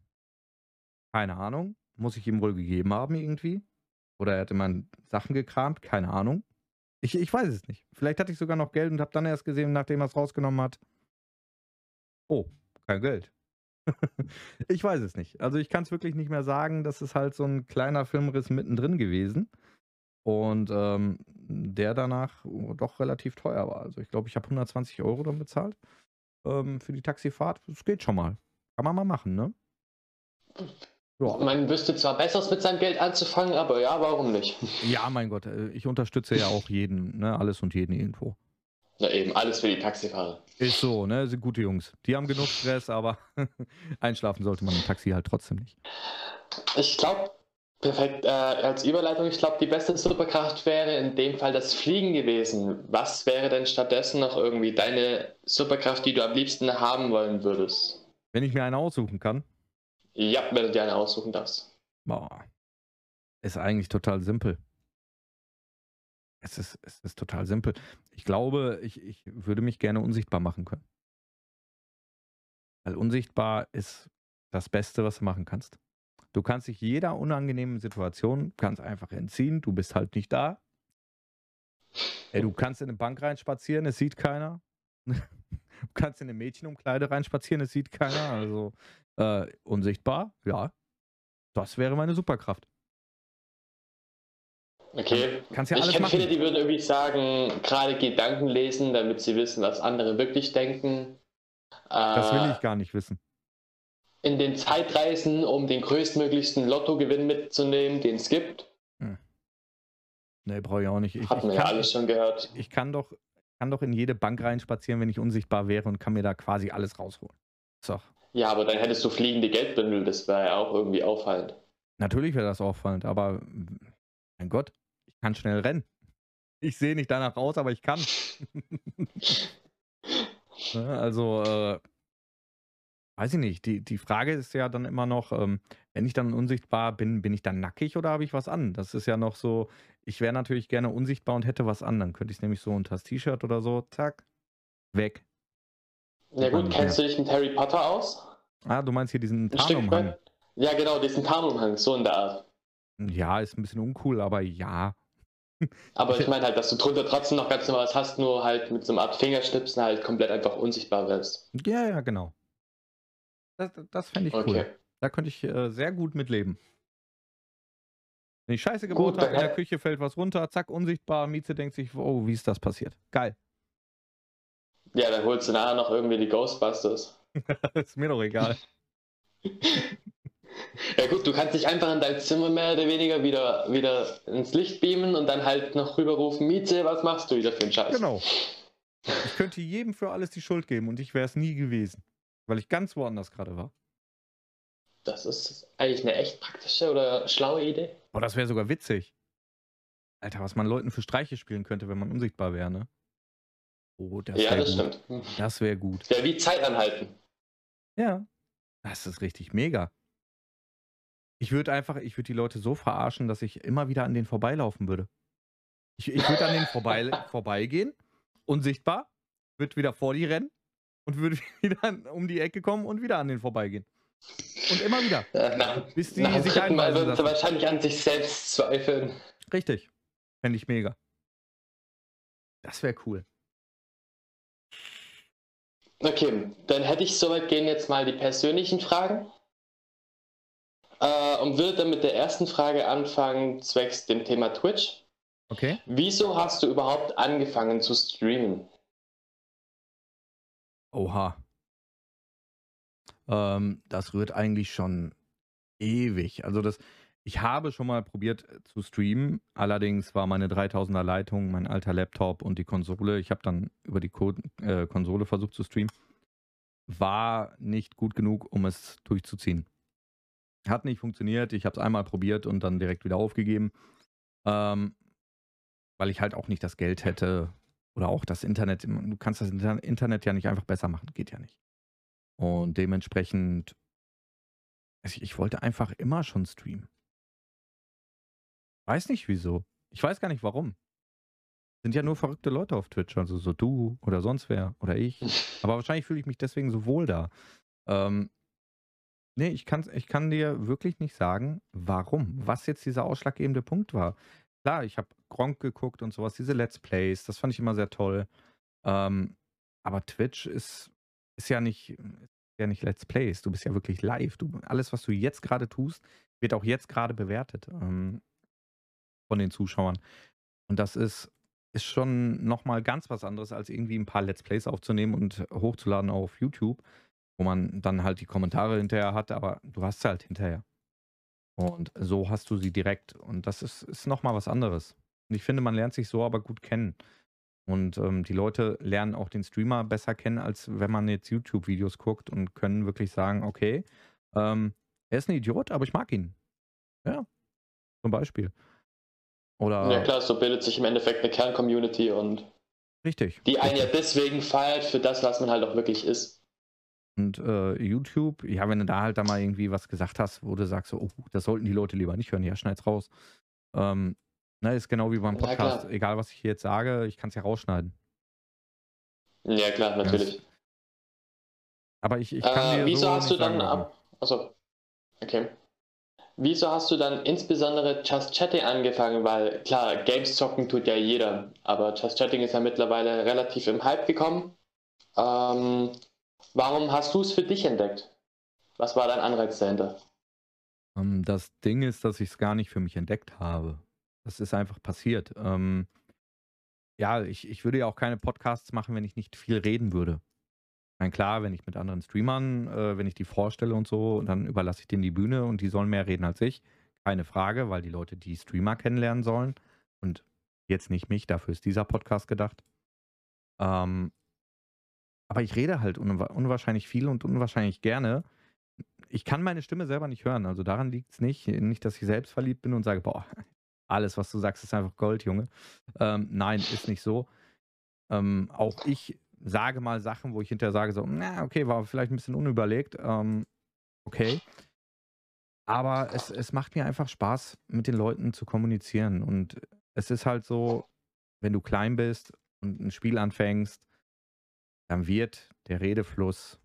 Keine Ahnung. Muss ich ihm wohl gegeben haben irgendwie? Oder er hat in meinen Sachen gekramt? Keine Ahnung. Ich, ich weiß es nicht. Vielleicht hatte ich sogar noch Geld und habe dann erst gesehen, nachdem er es rausgenommen hat. Oh, kein Geld. ich weiß es nicht. Also ich kann es wirklich nicht mehr sagen. Das ist halt so ein kleiner Filmriss mittendrin gewesen. Und ähm, der danach doch relativ teuer war. Also ich glaube, ich habe 120 Euro dann bezahlt ähm, für die Taxifahrt. Das geht schon mal. Kann man mal machen, ne? Ja. Man wüsste zwar Besseres mit seinem Geld anzufangen, aber ja, warum nicht? Ja, mein Gott, äh, ich unterstütze ja auch jeden, ne? Alles und jeden irgendwo. Ja, eben, alles für die Taxifahrer. Ist so, ne? Sind gute Jungs. Die haben genug Stress, aber einschlafen sollte man im Taxi halt trotzdem nicht. Ich glaube, Perfekt. Äh, als Überleitung, ich glaube, die beste Superkraft wäre in dem Fall das Fliegen gewesen. Was wäre denn stattdessen noch irgendwie deine Superkraft, die du am liebsten haben wollen würdest? Wenn ich mir eine aussuchen kann? Ja, wenn du dir eine aussuchen darfst. Boah. Ist eigentlich total simpel. Es ist, es ist total simpel. Ich glaube, ich, ich würde mich gerne unsichtbar machen können. Weil unsichtbar ist das Beste, was du machen kannst. Du kannst dich jeder unangenehmen Situation ganz einfach entziehen. Du bist halt nicht da. Ey, du kannst in eine Bank reinspazieren, es sieht keiner. Du kannst in eine Mädchenumkleide reinspazieren, es sieht keiner. Also äh, unsichtbar, ja. Das wäre meine Superkraft. Okay. Kannst ja ich alles kenne machen. viele, die würden irgendwie sagen, gerade Gedanken lesen, damit sie wissen, was andere wirklich denken. Das will Äh, ich gar nicht wissen. In den Zeitreisen, um den größtmöglichsten Lottogewinn mitzunehmen, den es gibt. Nee, brauche ich auch nicht. Ich, Hatten ich, wir ja alles schon gehört. ich kann doch, kann doch in jede Bank reinspazieren, wenn ich unsichtbar wäre und kann mir da quasi alles rausholen. So. Ja, aber dann hättest du fliegende Geldbündel, das wäre ja auch irgendwie auffallend. Natürlich wäre das auffallend, aber mein Gott, ich kann schnell rennen. Ich sehe nicht danach aus, aber ich kann. Ne, also, äh, weiß ich nicht. Die, die Frage ist ja dann immer noch, ähm, wenn ich dann unsichtbar bin, bin ich dann nackig oder habe ich was an? Das ist ja noch so, ich wäre natürlich gerne unsichtbar und hätte was an. Dann könnte ich es nämlich so unter das T-Shirt oder so, zack, weg. Ja gut, kennst du dich mit Harry Potter aus? Ah, du meinst hier diesen Tarnumhang. Ja, genau, diesen Tarnumhang, so in der Art. Ja, ist ein bisschen uncool, aber ja. Aber ich meine halt, dass du drunter trotzdem noch ganz normal was hast, nur halt mit so einer Art Fingerschnipsen halt komplett einfach unsichtbar wirst. Ja, ja, genau. Das, das fände ich cool. Okay. Da könnte ich äh, sehr gut mitleben. Wenn ich Scheiße gebaut habe, in der hätt- Küche fällt was runter, zack, unsichtbar, Mieze denkt sich, oh, wie ist das passiert? Geil. Ja, dann holst du nachher noch irgendwie die Ghostbusters. ist mir doch egal. Ja gut, du kannst dich einfach in dein Zimmer mehr oder weniger wieder, wieder ins Licht beamen und dann halt noch rüberrufen, Mieze, was machst du wieder für einen Scheiß? Genau. Ich könnte jedem für alles die Schuld geben und ich wäre es nie gewesen. Weil ich ganz woanders gerade war. Das ist eigentlich eine echt praktische oder schlaue Idee. Boah, das wäre sogar witzig. Alter, was man Leuten für Streiche spielen könnte, wenn man unsichtbar wäre, ne? Oh, das ja, wäre das gut. stimmt. Das wäre gut. Ja, wie Zeit anhalten. Ja. Das ist richtig mega. Ich würde einfach, ich würde die Leute so verarschen, dass ich immer wieder an denen vorbeilaufen würde. Ich, ich würde an denen vorbei, vorbeigehen, unsichtbar, würde wieder vor die rennen und würde wieder um die Ecke kommen und wieder an denen vorbeigehen. Und immer wieder. Äh, Nach, Bis die nach sich Mal du lassen. wahrscheinlich an sich selbst zweifeln. Richtig. Fände ich mega. Das wäre cool. Okay, dann hätte ich soweit gehen jetzt mal die persönlichen Fragen. Äh, und würde dann mit der ersten Frage anfangen, zwecks dem Thema Twitch. Okay? Wieso hast du überhaupt angefangen zu streamen? Oha. Ähm, das rührt eigentlich schon ewig. Also das, ich habe schon mal probiert äh, zu streamen. Allerdings war meine 3000er Leitung, mein alter Laptop und die Konsole. Ich habe dann über die Co äh, Konsole versucht zu streamen. War nicht gut genug, um es durchzuziehen. Hat nicht funktioniert. Ich habe es einmal probiert und dann direkt wieder aufgegeben. Ähm, weil ich halt auch nicht das Geld hätte oder auch das Internet. Du kannst das Inter- Internet ja nicht einfach besser machen. Geht ja nicht. Und dementsprechend, ich, ich wollte einfach immer schon streamen. Weiß nicht wieso. Ich weiß gar nicht warum. Sind ja nur verrückte Leute auf Twitch, also so du oder sonst wer oder ich. Aber wahrscheinlich fühle ich mich deswegen so wohl da. Ähm, nee, ich, kann's, ich kann dir wirklich nicht sagen, warum. Was jetzt dieser ausschlaggebende Punkt war. Klar, ich habe Gronk geguckt und sowas, diese Let's Plays, das fand ich immer sehr toll. Ähm, aber Twitch ist, ist ja nicht, ja nicht Let's Plays. Du bist ja wirklich live. Du, alles, was du jetzt gerade tust, wird auch jetzt gerade bewertet ähm, von den Zuschauern. Und das ist, ist schon nochmal ganz was anderes, als irgendwie ein paar Let's Plays aufzunehmen und hochzuladen auf YouTube, wo man dann halt die Kommentare hinterher hat, aber du hast sie halt hinterher. Und so hast du sie direkt. Und das ist, ist nochmal was anderes. Und ich finde, man lernt sich so aber gut kennen. Und ähm, die Leute lernen auch den Streamer besser kennen, als wenn man jetzt YouTube-Videos guckt und können wirklich sagen, okay, ähm, er ist ein Idiot, aber ich mag ihn. Ja. Zum Beispiel. Oder ja klar, so bildet sich im Endeffekt eine Kern-Community und richtig. Die einen richtig. ja deswegen feiert für das, was man halt auch wirklich ist. Und äh, YouTube, ja, wenn du da halt da mal irgendwie was gesagt hast, wo du sagst, so, oh, das sollten die Leute lieber nicht hören, ja, schneid's raus. Ähm, ne, ist genau wie beim Podcast. Ja, Egal, was ich jetzt sage, ich kann es ja rausschneiden. Ja, klar, natürlich. Ja, aber ich, ich kann äh, dir Wieso so hast du dann ab. Achso. Okay. Wieso hast du dann insbesondere Just Chatting angefangen? Weil klar, Games zocken tut ja jeder, aber Just Chatting ist ja mittlerweile relativ im Hype gekommen. Ähm, warum hast du es für dich entdeckt? Was war dein Anreiz dahinter? Ähm, das Ding ist, dass ich es gar nicht für mich entdeckt habe. Das ist einfach passiert. Ähm, ja, ich, ich würde ja auch keine Podcasts machen, wenn ich nicht viel reden würde. Meine, klar, wenn ich mit anderen Streamern, äh, wenn ich die vorstelle und so, dann überlasse ich denen die Bühne und die sollen mehr reden als ich. Keine Frage, weil die Leute die Streamer kennenlernen sollen und jetzt nicht mich, dafür ist dieser Podcast gedacht. Ähm, aber ich rede halt unwa unwahrscheinlich viel und unwahrscheinlich gerne. Ich kann meine Stimme selber nicht hören, also daran liegt es nicht. Nicht, dass ich selbst verliebt bin und sage, boah, alles, was du sagst, ist einfach Gold, Junge. Ähm, nein, ist nicht so. Ähm, auch ich sage mal Sachen, wo ich hinterher sage, so, na, okay, war vielleicht ein bisschen unüberlegt. Ähm, okay. Aber es, es macht mir einfach Spaß, mit den Leuten zu kommunizieren. Und es ist halt so, wenn du klein bist und ein Spiel anfängst, dann wird der Redefluss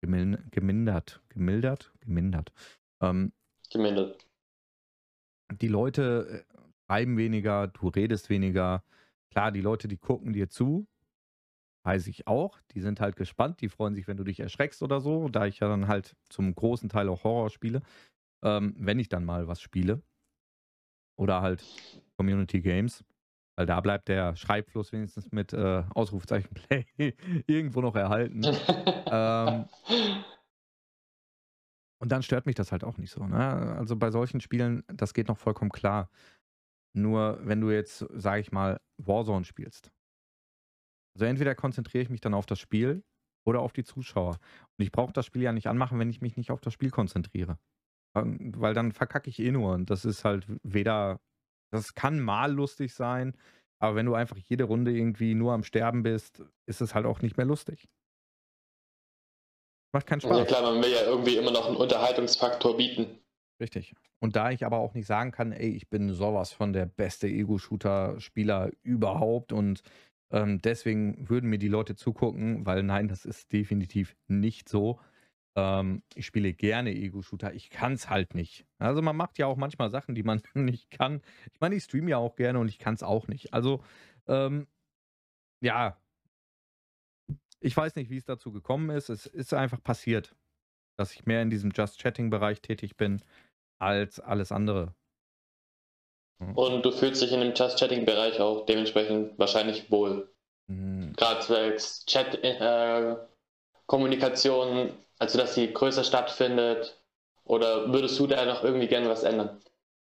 gemindert. Gemildert? Gemindert. Ähm, gemindert. Die Leute äh, schreiben weniger, du redest weniger. Klar, die Leute, die gucken dir zu, weiß ich auch. Die sind halt gespannt, die freuen sich, wenn du dich erschreckst oder so, da ich ja dann halt zum großen Teil auch Horror spiele, ähm, wenn ich dann mal was spiele. Oder halt Community Games. Weil da bleibt der Schreibfluss wenigstens mit äh, Ausrufezeichen Play irgendwo noch erhalten. ähm, und dann stört mich das halt auch nicht so. Ne? Also bei solchen Spielen, das geht noch vollkommen klar. Nur wenn du jetzt, sag ich mal, Warzone spielst, also entweder konzentriere ich mich dann auf das Spiel oder auf die Zuschauer. Und ich brauche das Spiel ja nicht anmachen, wenn ich mich nicht auf das Spiel konzentriere. Weil dann verkacke ich eh nur. Und das ist halt weder, das kann mal lustig sein, aber wenn du einfach jede Runde irgendwie nur am Sterben bist, ist es halt auch nicht mehr lustig. Macht keinen Spaß. Ja klar, man will ja irgendwie immer noch einen Unterhaltungsfaktor bieten. Richtig. Und da ich aber auch nicht sagen kann, ey, ich bin sowas von der beste Ego-Shooter-Spieler überhaupt und ähm, deswegen würden mir die Leute zugucken, weil nein, das ist definitiv nicht so. Ähm, ich spiele gerne Ego-Shooter, ich kann es halt nicht. Also man macht ja auch manchmal Sachen, die man nicht kann. Ich meine, ich streame ja auch gerne und ich kann es auch nicht. Also, ähm, ja, ich weiß nicht, wie es dazu gekommen ist. Es ist einfach passiert, dass ich mehr in diesem Just-Chatting-Bereich tätig bin als alles andere. Und du fühlst dich in dem Just-Chatting-Bereich auch dementsprechend wahrscheinlich wohl. Mhm. Gerade zwecks Chat, äh, Kommunikation, also dass sie größer stattfindet. Oder würdest du da noch irgendwie gerne was ändern?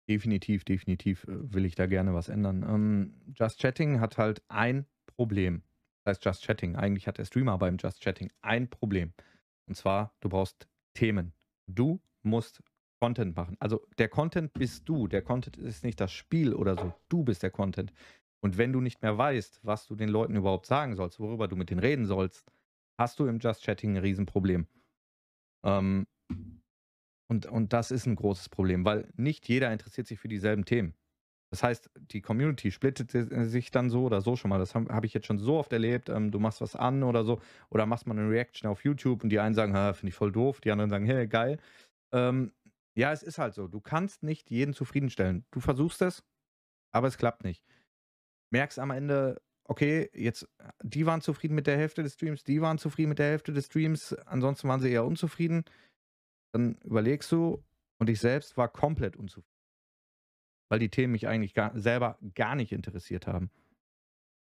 Definitiv, definitiv äh, will ich da gerne was ändern. Ähm, Just Chatting hat halt ein Problem. Das heißt Just Chatting. Eigentlich hat der Streamer beim Just Chatting ein Problem. Und zwar, du brauchst Themen. Du musst Content machen. Also der Content bist du. Der Content ist nicht das Spiel oder so. Du bist der Content. Und wenn du nicht mehr weißt, was du den Leuten überhaupt sagen sollst, worüber du mit denen reden sollst, hast du im Just Chatting ein Riesenproblem. Ähm, und, und das ist ein großes Problem, weil nicht jeder interessiert sich für dieselben Themen. Das heißt, die Community splittet sich dann so oder so schon mal. Das habe hab ich jetzt schon so oft erlebt. Ähm, du machst was an oder so oder machst mal eine Reaction auf YouTube und die einen sagen, finde ich voll doof, die anderen sagen, hey, geil. Ähm, ja, es ist halt so. Du kannst nicht jeden zufriedenstellen. Du versuchst es, aber es klappt nicht. Merkst am Ende, okay, jetzt, die waren zufrieden mit der Hälfte des Streams, die waren zufrieden mit der Hälfte des Streams, ansonsten waren sie eher unzufrieden. Dann überlegst du, und ich selbst war komplett unzufrieden. Weil die Themen mich eigentlich gar, selber gar nicht interessiert haben.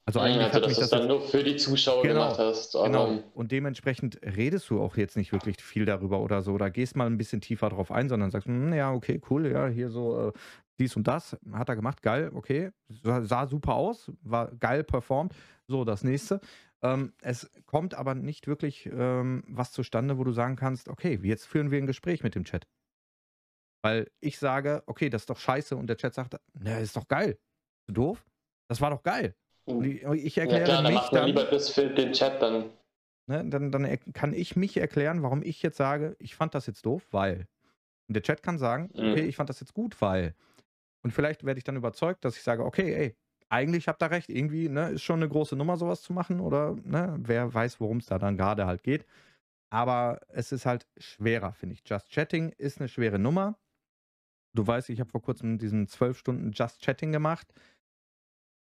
Also eigentlich also, hat mich das dann nur für die Zuschauer genau, gemacht hast. genau. Und dementsprechend redest du auch jetzt nicht wirklich viel darüber oder so. Oder gehst mal ein bisschen tiefer drauf ein, sondern sagst, hm, ja, okay, cool, ja, hier so äh, dies und das hat er gemacht, geil, okay, sah, sah super aus, war geil performt. So, das nächste. Ähm, es kommt aber nicht wirklich ähm, was zustande, wo du sagen kannst, okay, jetzt führen wir ein Gespräch mit dem Chat. Weil ich sage, okay, das ist doch scheiße und der Chat sagt, na, ist doch geil. Du doof? Das war doch geil. Und ich, erkläre ja, klar, dann macht man lieber das für den Chat dann. Ne, dann, dann kann ich mich erklären, warum ich jetzt sage, ich fand das jetzt doof, weil. Und der Chat kann sagen, mhm. okay, ich fand das jetzt gut, weil. Und vielleicht werde ich dann überzeugt, dass ich sage, okay, ey, eigentlich habt ihr recht, irgendwie ne, ist schon eine große Nummer, sowas zu machen oder ne, wer weiß, worum es da dann gerade halt geht. Aber es ist halt schwerer, finde ich. Just Chatting ist eine schwere Nummer. Du weißt, ich habe vor kurzem diesen zwölf Stunden Just Chatting gemacht.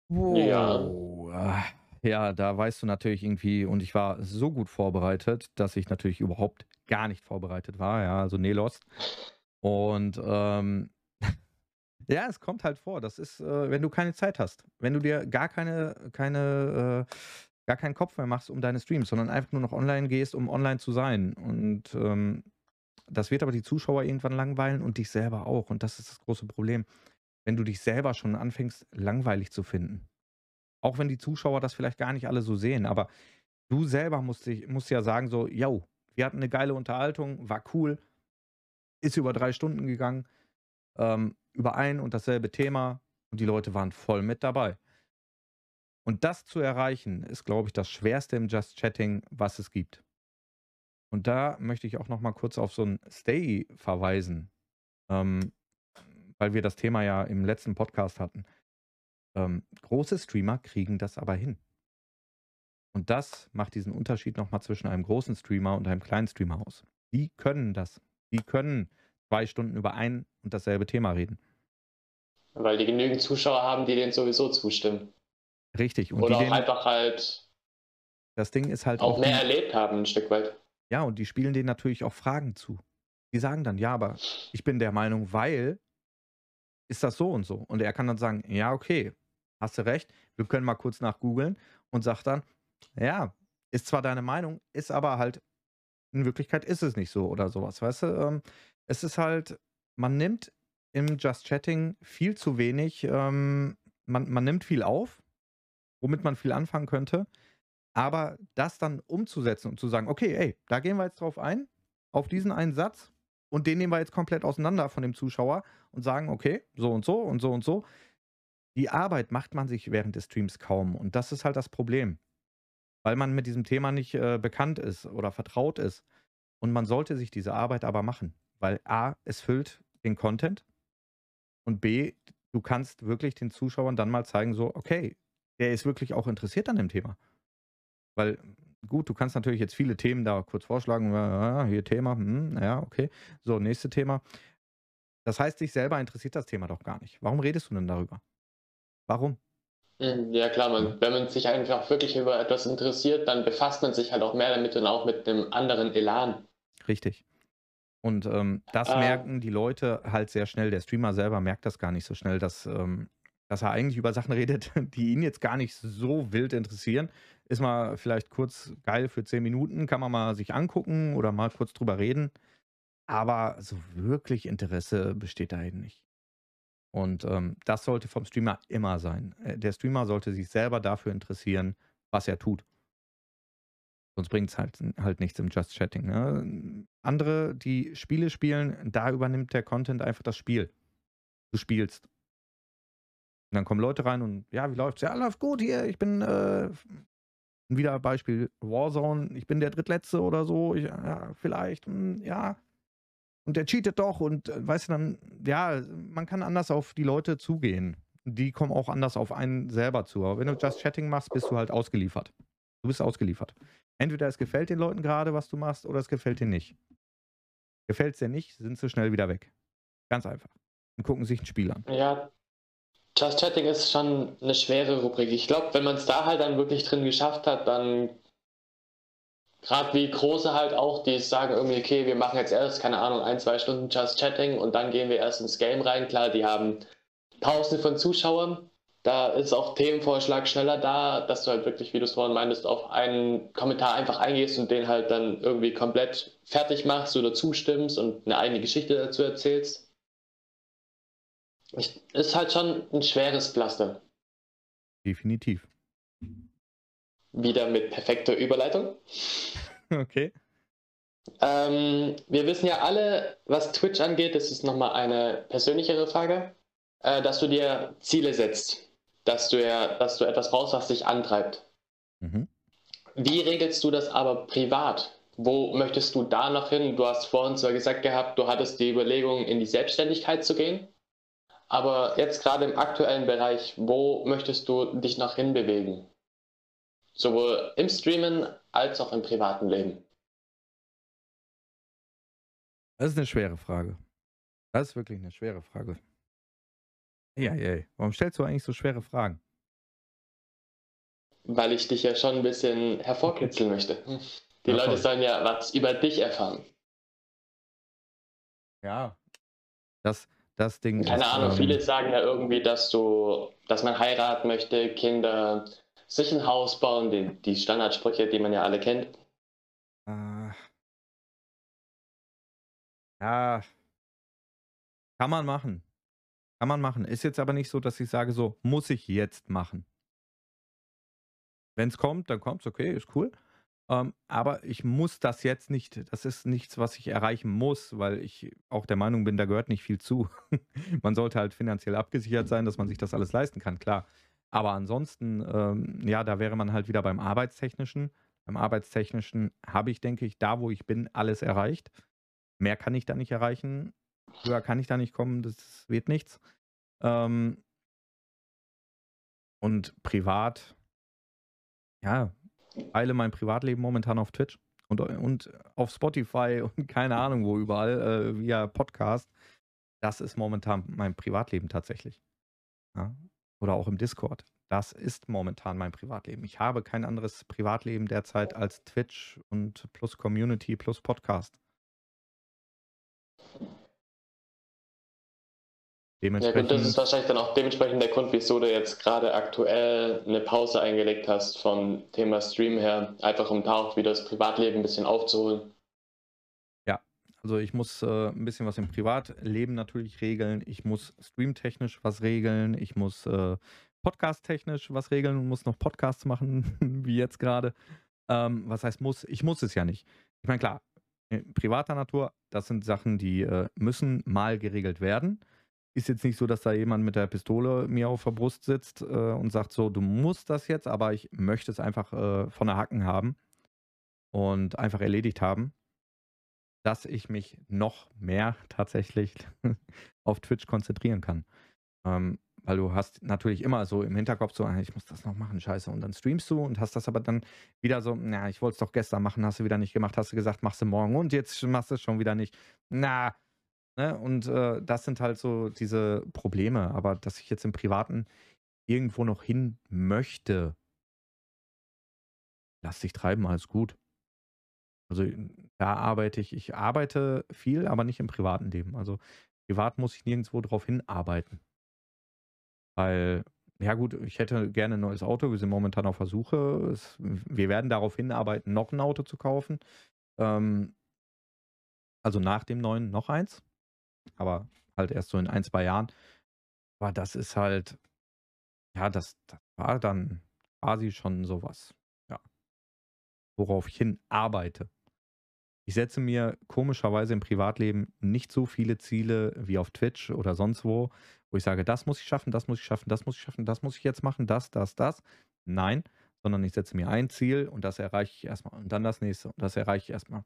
Wow. Ja. Ja, da weißt du natürlich irgendwie, und ich war so gut vorbereitet, dass ich natürlich überhaupt gar nicht vorbereitet war, ja, also Nelos. Und ähm, ja, es kommt halt vor. Das ist, äh, wenn du keine Zeit hast, wenn du dir gar keine, keine, äh, gar keinen Kopf mehr machst um deine Streams, sondern einfach nur noch online gehst, um online zu sein. Und ähm, das wird aber die Zuschauer irgendwann langweilen und dich selber auch. Und das ist das große Problem. Wenn du dich selber schon anfängst, langweilig zu finden. Auch wenn die Zuschauer das vielleicht gar nicht alle so sehen, aber du selber musst, dich, musst ja sagen, so, yo, wir hatten eine geile Unterhaltung, war cool, ist über drei Stunden gegangen, ähm, über ein und dasselbe Thema und die Leute waren voll mit dabei. Und das zu erreichen, ist, glaube ich, das Schwerste im Just Chatting, was es gibt. Und da möchte ich auch noch mal kurz auf so ein Stay verweisen, ähm, weil wir das Thema ja im letzten Podcast hatten. Ähm, große Streamer kriegen das aber hin. Und das macht diesen Unterschied nochmal zwischen einem großen Streamer und einem kleinen Streamer aus. Die können das. Die können zwei Stunden über ein und dasselbe Thema reden. Weil die genügend Zuschauer haben, die denen sowieso zustimmen. Richtig. Und Oder auch einfach halt das Ding ist halt auch, mehr die, erlebt haben, ein Stück weit. Ja, und die spielen denen natürlich auch Fragen zu. Die sagen dann, ja, aber ich bin der Meinung, weil ist das so und so. Und er kann dann sagen, ja, okay, hast du recht, wir können mal kurz nach googeln und sagt dann, ja, ist zwar deine Meinung, ist aber halt, in Wirklichkeit ist es nicht so oder sowas, weißt du? Ähm, es ist halt, man nimmt im Just Chatting viel zu wenig, ähm, man, man nimmt viel auf, womit man viel anfangen könnte, aber das dann umzusetzen und zu sagen, okay, ey, da gehen wir jetzt drauf ein, auf diesen einen Satz und den nehmen wir jetzt komplett auseinander von dem Zuschauer und sagen, okay, so und so und so und so, die Arbeit macht man sich während des Streams kaum. Und das ist halt das Problem. Weil man mit diesem Thema nicht äh, bekannt ist oder vertraut ist. Und man sollte sich diese Arbeit aber machen. Weil A, es füllt den Content. Und B, du kannst wirklich den Zuschauern dann mal zeigen, so, okay, der ist wirklich auch interessiert an dem Thema. Weil, gut, du kannst natürlich jetzt viele Themen da kurz vorschlagen. Ja, hier Thema, hm, ja, okay. So, nächste Thema. Das heißt, dich selber interessiert das Thema doch gar nicht. Warum redest du denn darüber? Warum? Hm, ja klar, man, wenn man sich einfach wirklich über etwas interessiert, dann befasst man sich halt auch mehr damit und auch mit einem anderen Elan. Richtig. Und ähm, das äh, merken die Leute halt sehr schnell. Der Streamer selber merkt das gar nicht so schnell, dass, ähm, dass er eigentlich über Sachen redet, die ihn jetzt gar nicht so wild interessieren. Ist mal vielleicht kurz geil für 10 Minuten, kann man mal sich angucken oder mal kurz drüber reden. Aber so wirklich Interesse besteht da eben nicht. Und ähm, das sollte vom Streamer immer sein. Äh, der Streamer sollte sich selber dafür interessieren, was er tut. Sonst bringt es halt, halt nichts im Just Chatting. Ne? Andere, die Spiele spielen, da übernimmt der Content einfach das Spiel. Du spielst. Und dann kommen Leute rein und ja, wie läuft's? Ja, läuft gut hier. Ich bin äh, wieder Beispiel Warzone. Ich bin der Drittletzte oder so. Ich, ja, vielleicht. Mh, hm, ja, und der cheatet doch und äh, weißt du dann, ja, man kann anders auf die Leute zugehen. Die kommen auch anders auf einen selber zu. Aber wenn du Just Chatting machst, bist du halt ausgeliefert. Du bist ausgeliefert. Entweder es gefällt den Leuten gerade, was du machst, oder es gefällt dir nicht. Gefällt es dir nicht, sind sie schnell wieder weg. Ganz einfach. Und gucken sich ein Spiel an. Ja, Just Chatting ist schon eine schwere Rubrik. Ich glaube, wenn man es da halt dann wirklich drin geschafft hat, dann gerade wie große halt auch, die sagen irgendwie, okay, wir machen jetzt erst, keine Ahnung, ein, zwei Stunden Just Chatting und dann gehen wir erst ins Game rein. Klar, die haben tausende von Zuschauern. Da ist auch Themenvorschlag schneller da, dass du halt wirklich, wie du es vorhin meintest, auf einen Kommentar einfach eingehst und den halt dann irgendwie komplett fertig machst oder zustimmst und eine eigene Geschichte dazu erzählst. Ich, ist halt schon ein schweres Pflaster. Definitiv. Wieder mit perfekter Überleitung. Okay. Ähm, wir wissen ja alle, was Twitch angeht, das ist nochmal eine persönlichere Frage, äh, dass du dir Ziele setzt, dass du ja, dass du etwas brauchst, was dich antreibt. Mhm. Wie regelst du das aber privat? Wo möchtest du da noch hin? Du hast vorhin zwar gesagt gehabt, du hattest die Überlegung, in die Selbstständigkeit zu gehen. Aber jetzt gerade im aktuellen Bereich, wo möchtest du dich noch hinbewegen? Sowohl im Streamen als auch im privaten Leben. Das ist eine schwere Frage. Das ist wirklich eine schwere Frage. Ja, ja. Warum stellst du eigentlich so schwere Fragen? Weil ich dich ja schon ein bisschen hervorkitzeln möchte. Die ja, Leute sollen ja was über dich erfahren. Ja. Das, das Ding Keine ist, Ahnung, ähm, viele sagen ja irgendwie, dass du, dass man heiraten möchte, Kinder, sich ein Haus bauen, die, die Standardsprüche, die man ja alle kennt. Äh, ja, kann man machen. Kann man machen. Ist jetzt aber nicht so, dass ich sage, so muss ich jetzt machen. Wenn es kommt, dann kommt es, okay, ist cool. Ähm, aber ich muss das jetzt nicht, das ist nichts, was ich erreichen muss, weil ich auch der Meinung bin, da gehört nicht viel zu. man sollte halt finanziell abgesichert sein, dass man sich das alles leisten kann, klar. Aber ansonsten, ähm, ja, da wäre man halt wieder beim Arbeitstechnischen. Beim Arbeitstechnischen habe ich, denke ich, da, wo ich bin, alles erreicht. Mehr kann ich da nicht erreichen. Höher kann ich da nicht kommen, das wird nichts. Ähm, und privat, ja, teile mein Privatleben momentan auf Twitch und, und auf Spotify und keine Ahnung wo überall, äh, via Podcast. Das ist momentan mein Privatleben tatsächlich. Ja? Oder auch im Discord. Das ist momentan mein Privatleben. Ich habe kein anderes Privatleben derzeit als Twitch und plus Community plus Podcast. Dementsprechend, ja gut, das ist wahrscheinlich dann auch dementsprechend der Grund, wieso du jetzt gerade aktuell eine Pause eingelegt hast vom Thema Stream her, einfach um da auch wieder das Privatleben ein bisschen aufzuholen. Ja, also ich muss äh, ein bisschen was im Privatleben natürlich regeln, ich muss streamtechnisch was regeln, ich muss äh, podcast-technisch was regeln und muss noch Podcasts machen, wie jetzt gerade. Ähm, was heißt muss? Ich muss es ja nicht. Ich meine, klar, privater Natur, das sind Sachen, die äh, müssen mal geregelt werden ist jetzt nicht so, dass da jemand mit der Pistole mir auf der Brust sitzt äh, und sagt so, du musst das jetzt, aber ich möchte es einfach äh, von der Hacken haben und einfach erledigt haben, dass ich mich noch mehr tatsächlich auf Twitch konzentrieren kann. Ähm, weil du hast natürlich immer so im Hinterkopf so, ah, ich muss das noch machen, scheiße. Und dann streamst du und hast das aber dann wieder so, na, ich wollte es doch gestern machen, hast du wieder nicht gemacht, hast du gesagt, machst du morgen und jetzt machst du es schon wieder nicht. Na, Ne? Und äh, das sind halt so diese Probleme. Aber dass ich jetzt im Privaten irgendwo noch hin möchte, lass dich treiben, alles gut. Also da arbeite ich, ich arbeite viel, aber nicht im privaten Leben. Also privat muss ich nirgendwo drauf hinarbeiten. Weil, ja gut, ich hätte gerne ein neues Auto. Wir sind momentan auf Versuche. Es, wir werden darauf hinarbeiten, noch ein Auto zu kaufen. Ähm, also nach dem neuen noch eins aber halt erst so in ein, zwei Jahren. Aber das ist halt, ja, das, das war dann quasi schon sowas, ja, worauf ich hin arbeite. Ich setze mir komischerweise im Privatleben nicht so viele Ziele wie auf Twitch oder sonst wo, wo ich sage, das muss ich schaffen, das muss ich schaffen, das muss ich schaffen, das muss ich jetzt machen, das, das, das. Nein, sondern ich setze mir ein Ziel und das erreiche ich erstmal und dann das nächste und das erreiche ich erstmal.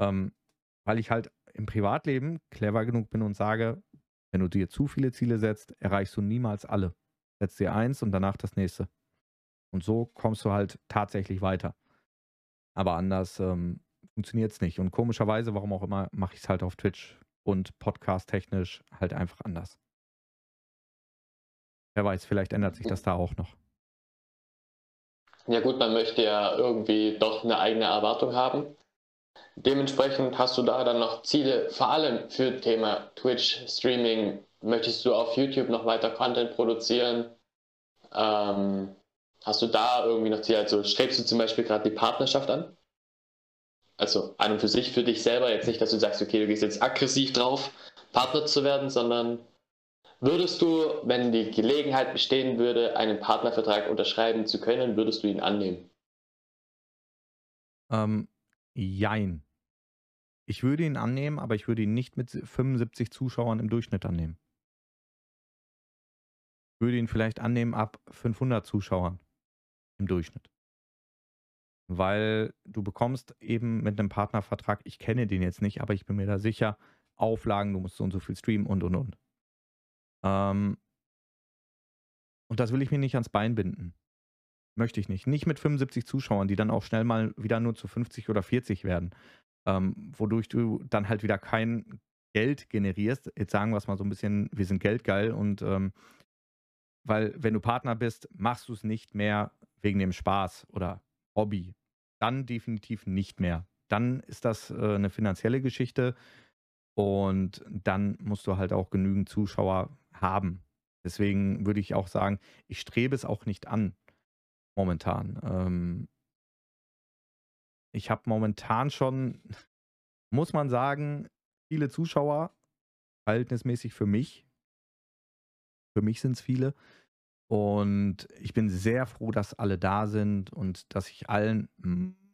Ähm, weil ich halt im Privatleben clever genug bin und sage, wenn du dir zu viele Ziele setzt, erreichst du niemals alle. Setz dir eins und danach das nächste. Und so kommst du halt tatsächlich weiter. Aber anders ähm, funktioniert es nicht. Und komischerweise, warum auch immer, mache ich es halt auf Twitch und podcast-technisch halt einfach anders. Wer weiß, vielleicht ändert sich das da auch noch. Ja gut, man möchte ja irgendwie doch eine eigene Erwartung haben. Dementsprechend hast du da dann noch Ziele, vor allem für Thema Twitch, Streaming. Möchtest du auf YouTube noch weiter Content produzieren? Ähm, hast du da irgendwie noch Ziele? Also strebst du zum Beispiel gerade die Partnerschaft an? Also an und für sich, für dich selber, jetzt nicht, dass du sagst, okay, du gehst jetzt aggressiv drauf, Partner zu werden, sondern würdest du, wenn die Gelegenheit bestehen würde, einen Partnervertrag unterschreiben zu können, würdest du ihn annehmen? Ähm, Jein. Ich würde ihn annehmen, aber ich würde ihn nicht mit 75 Zuschauern im Durchschnitt annehmen. Ich würde ihn vielleicht annehmen ab 500 Zuschauern im Durchschnitt. Weil du bekommst eben mit einem Partnervertrag, ich kenne den jetzt nicht, aber ich bin mir da sicher, Auflagen, du musst so und so viel streamen und und und. Ähm, und das will ich mir nicht ans Bein binden. Möchte ich nicht. Nicht mit 75 Zuschauern, die dann auch schnell mal wieder nur zu 50 oder 40 werden. Ähm, wodurch du dann halt wieder kein Geld generierst. Jetzt sagen wir es mal so ein bisschen, wir sind geldgeil und ähm, weil wenn du Partner bist, machst du es nicht mehr wegen dem Spaß oder Hobby. Dann definitiv nicht mehr. Dann ist das äh, eine finanzielle Geschichte und dann musst du halt auch genügend Zuschauer haben. Deswegen würde ich auch sagen, ich strebe es auch nicht an momentan. Ähm, ich habe momentan schon, muss man sagen, viele Zuschauer, verhältnismäßig für mich. Für mich sind es viele. Und ich bin sehr froh, dass alle da sind und dass ich allen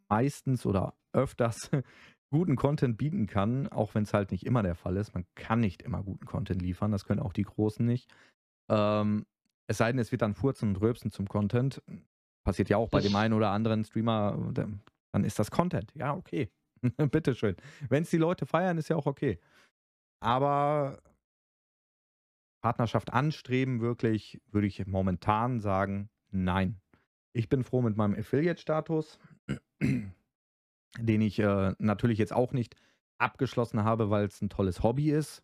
meistens oder öfters guten Content bieten kann, auch wenn es halt nicht immer der Fall ist. Man kann nicht immer guten Content liefern, das können auch die Großen nicht. Ähm, es sei denn, es wird dann Furzen und Röpsen zum Content. Passiert ja auch bei dem einen oder anderen Streamer, dann ist das Content. Ja, okay. Bitteschön. Wenn es die Leute feiern, ist ja auch okay. Aber Partnerschaft anstreben, wirklich, würde ich momentan sagen, nein. Ich bin froh mit meinem Affiliate-Status, den ich äh, natürlich jetzt auch nicht abgeschlossen habe, weil es ein tolles Hobby ist.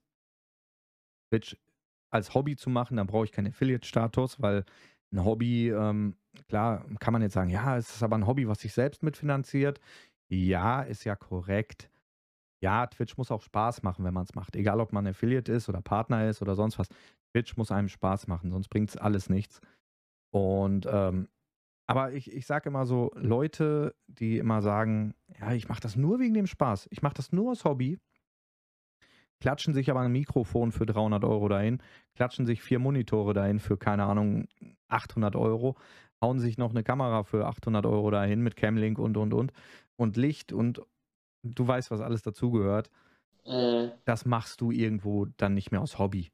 Twitch als Hobby zu machen, dann brauche ich keinen Affiliate-Status, weil ein Hobby, ähm, klar, kann man jetzt sagen, ja, es ist aber ein Hobby, was sich selbst mitfinanziert. Ja, ist ja korrekt ja, Twitch muss auch Spaß machen, wenn man es macht. Egal, ob man Affiliate ist oder Partner ist oder sonst was. Twitch muss einem Spaß machen, sonst bringt es alles nichts. Und, ähm, aber ich, ich sage immer so, Leute, die immer sagen, ja, ich mache das nur wegen dem Spaß, ich mache das nur aus Hobby, klatschen sich aber ein Mikrofon für 300 Euro dahin, klatschen sich vier Monitore dahin für, keine Ahnung, 800 Euro, hauen sich noch eine Kamera für 800 Euro dahin mit Camlink und, und, und, und Licht und du weißt, was alles dazugehört. Mhm. Das machst du irgendwo dann nicht mehr aus Hobby.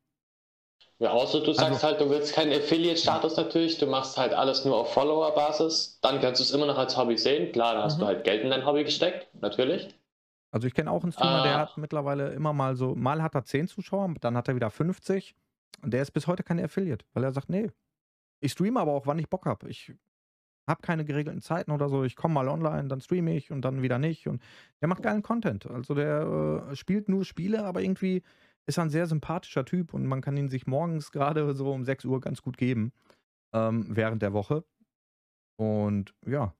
Ja, außer du sagst also, halt, du willst keinen Affiliate-Status natürlich, du machst halt alles nur auf Follower-Basis, dann kannst du es immer noch als Hobby sehen. Klar, da hast mhm. du halt Geld in dein Hobby gesteckt, natürlich. Also ich kenne auch einen Streamer, ah. der hat mittlerweile immer mal so, mal hat er 10 Zuschauer, dann hat er wieder 50 und der ist bis heute kein Affiliate, weil er sagt, nee, ich streame aber auch, wann ich Bock habe. Ich habe keine geregelten Zeiten oder so. Ich komme mal online, dann streame ich und dann wieder nicht. Und der macht geilen Content. Also der äh, spielt nur Spiele, aber irgendwie ist er ein sehr sympathischer Typ und man kann ihn sich morgens gerade so um 6 Uhr ganz gut geben ähm, während der Woche. Und ja,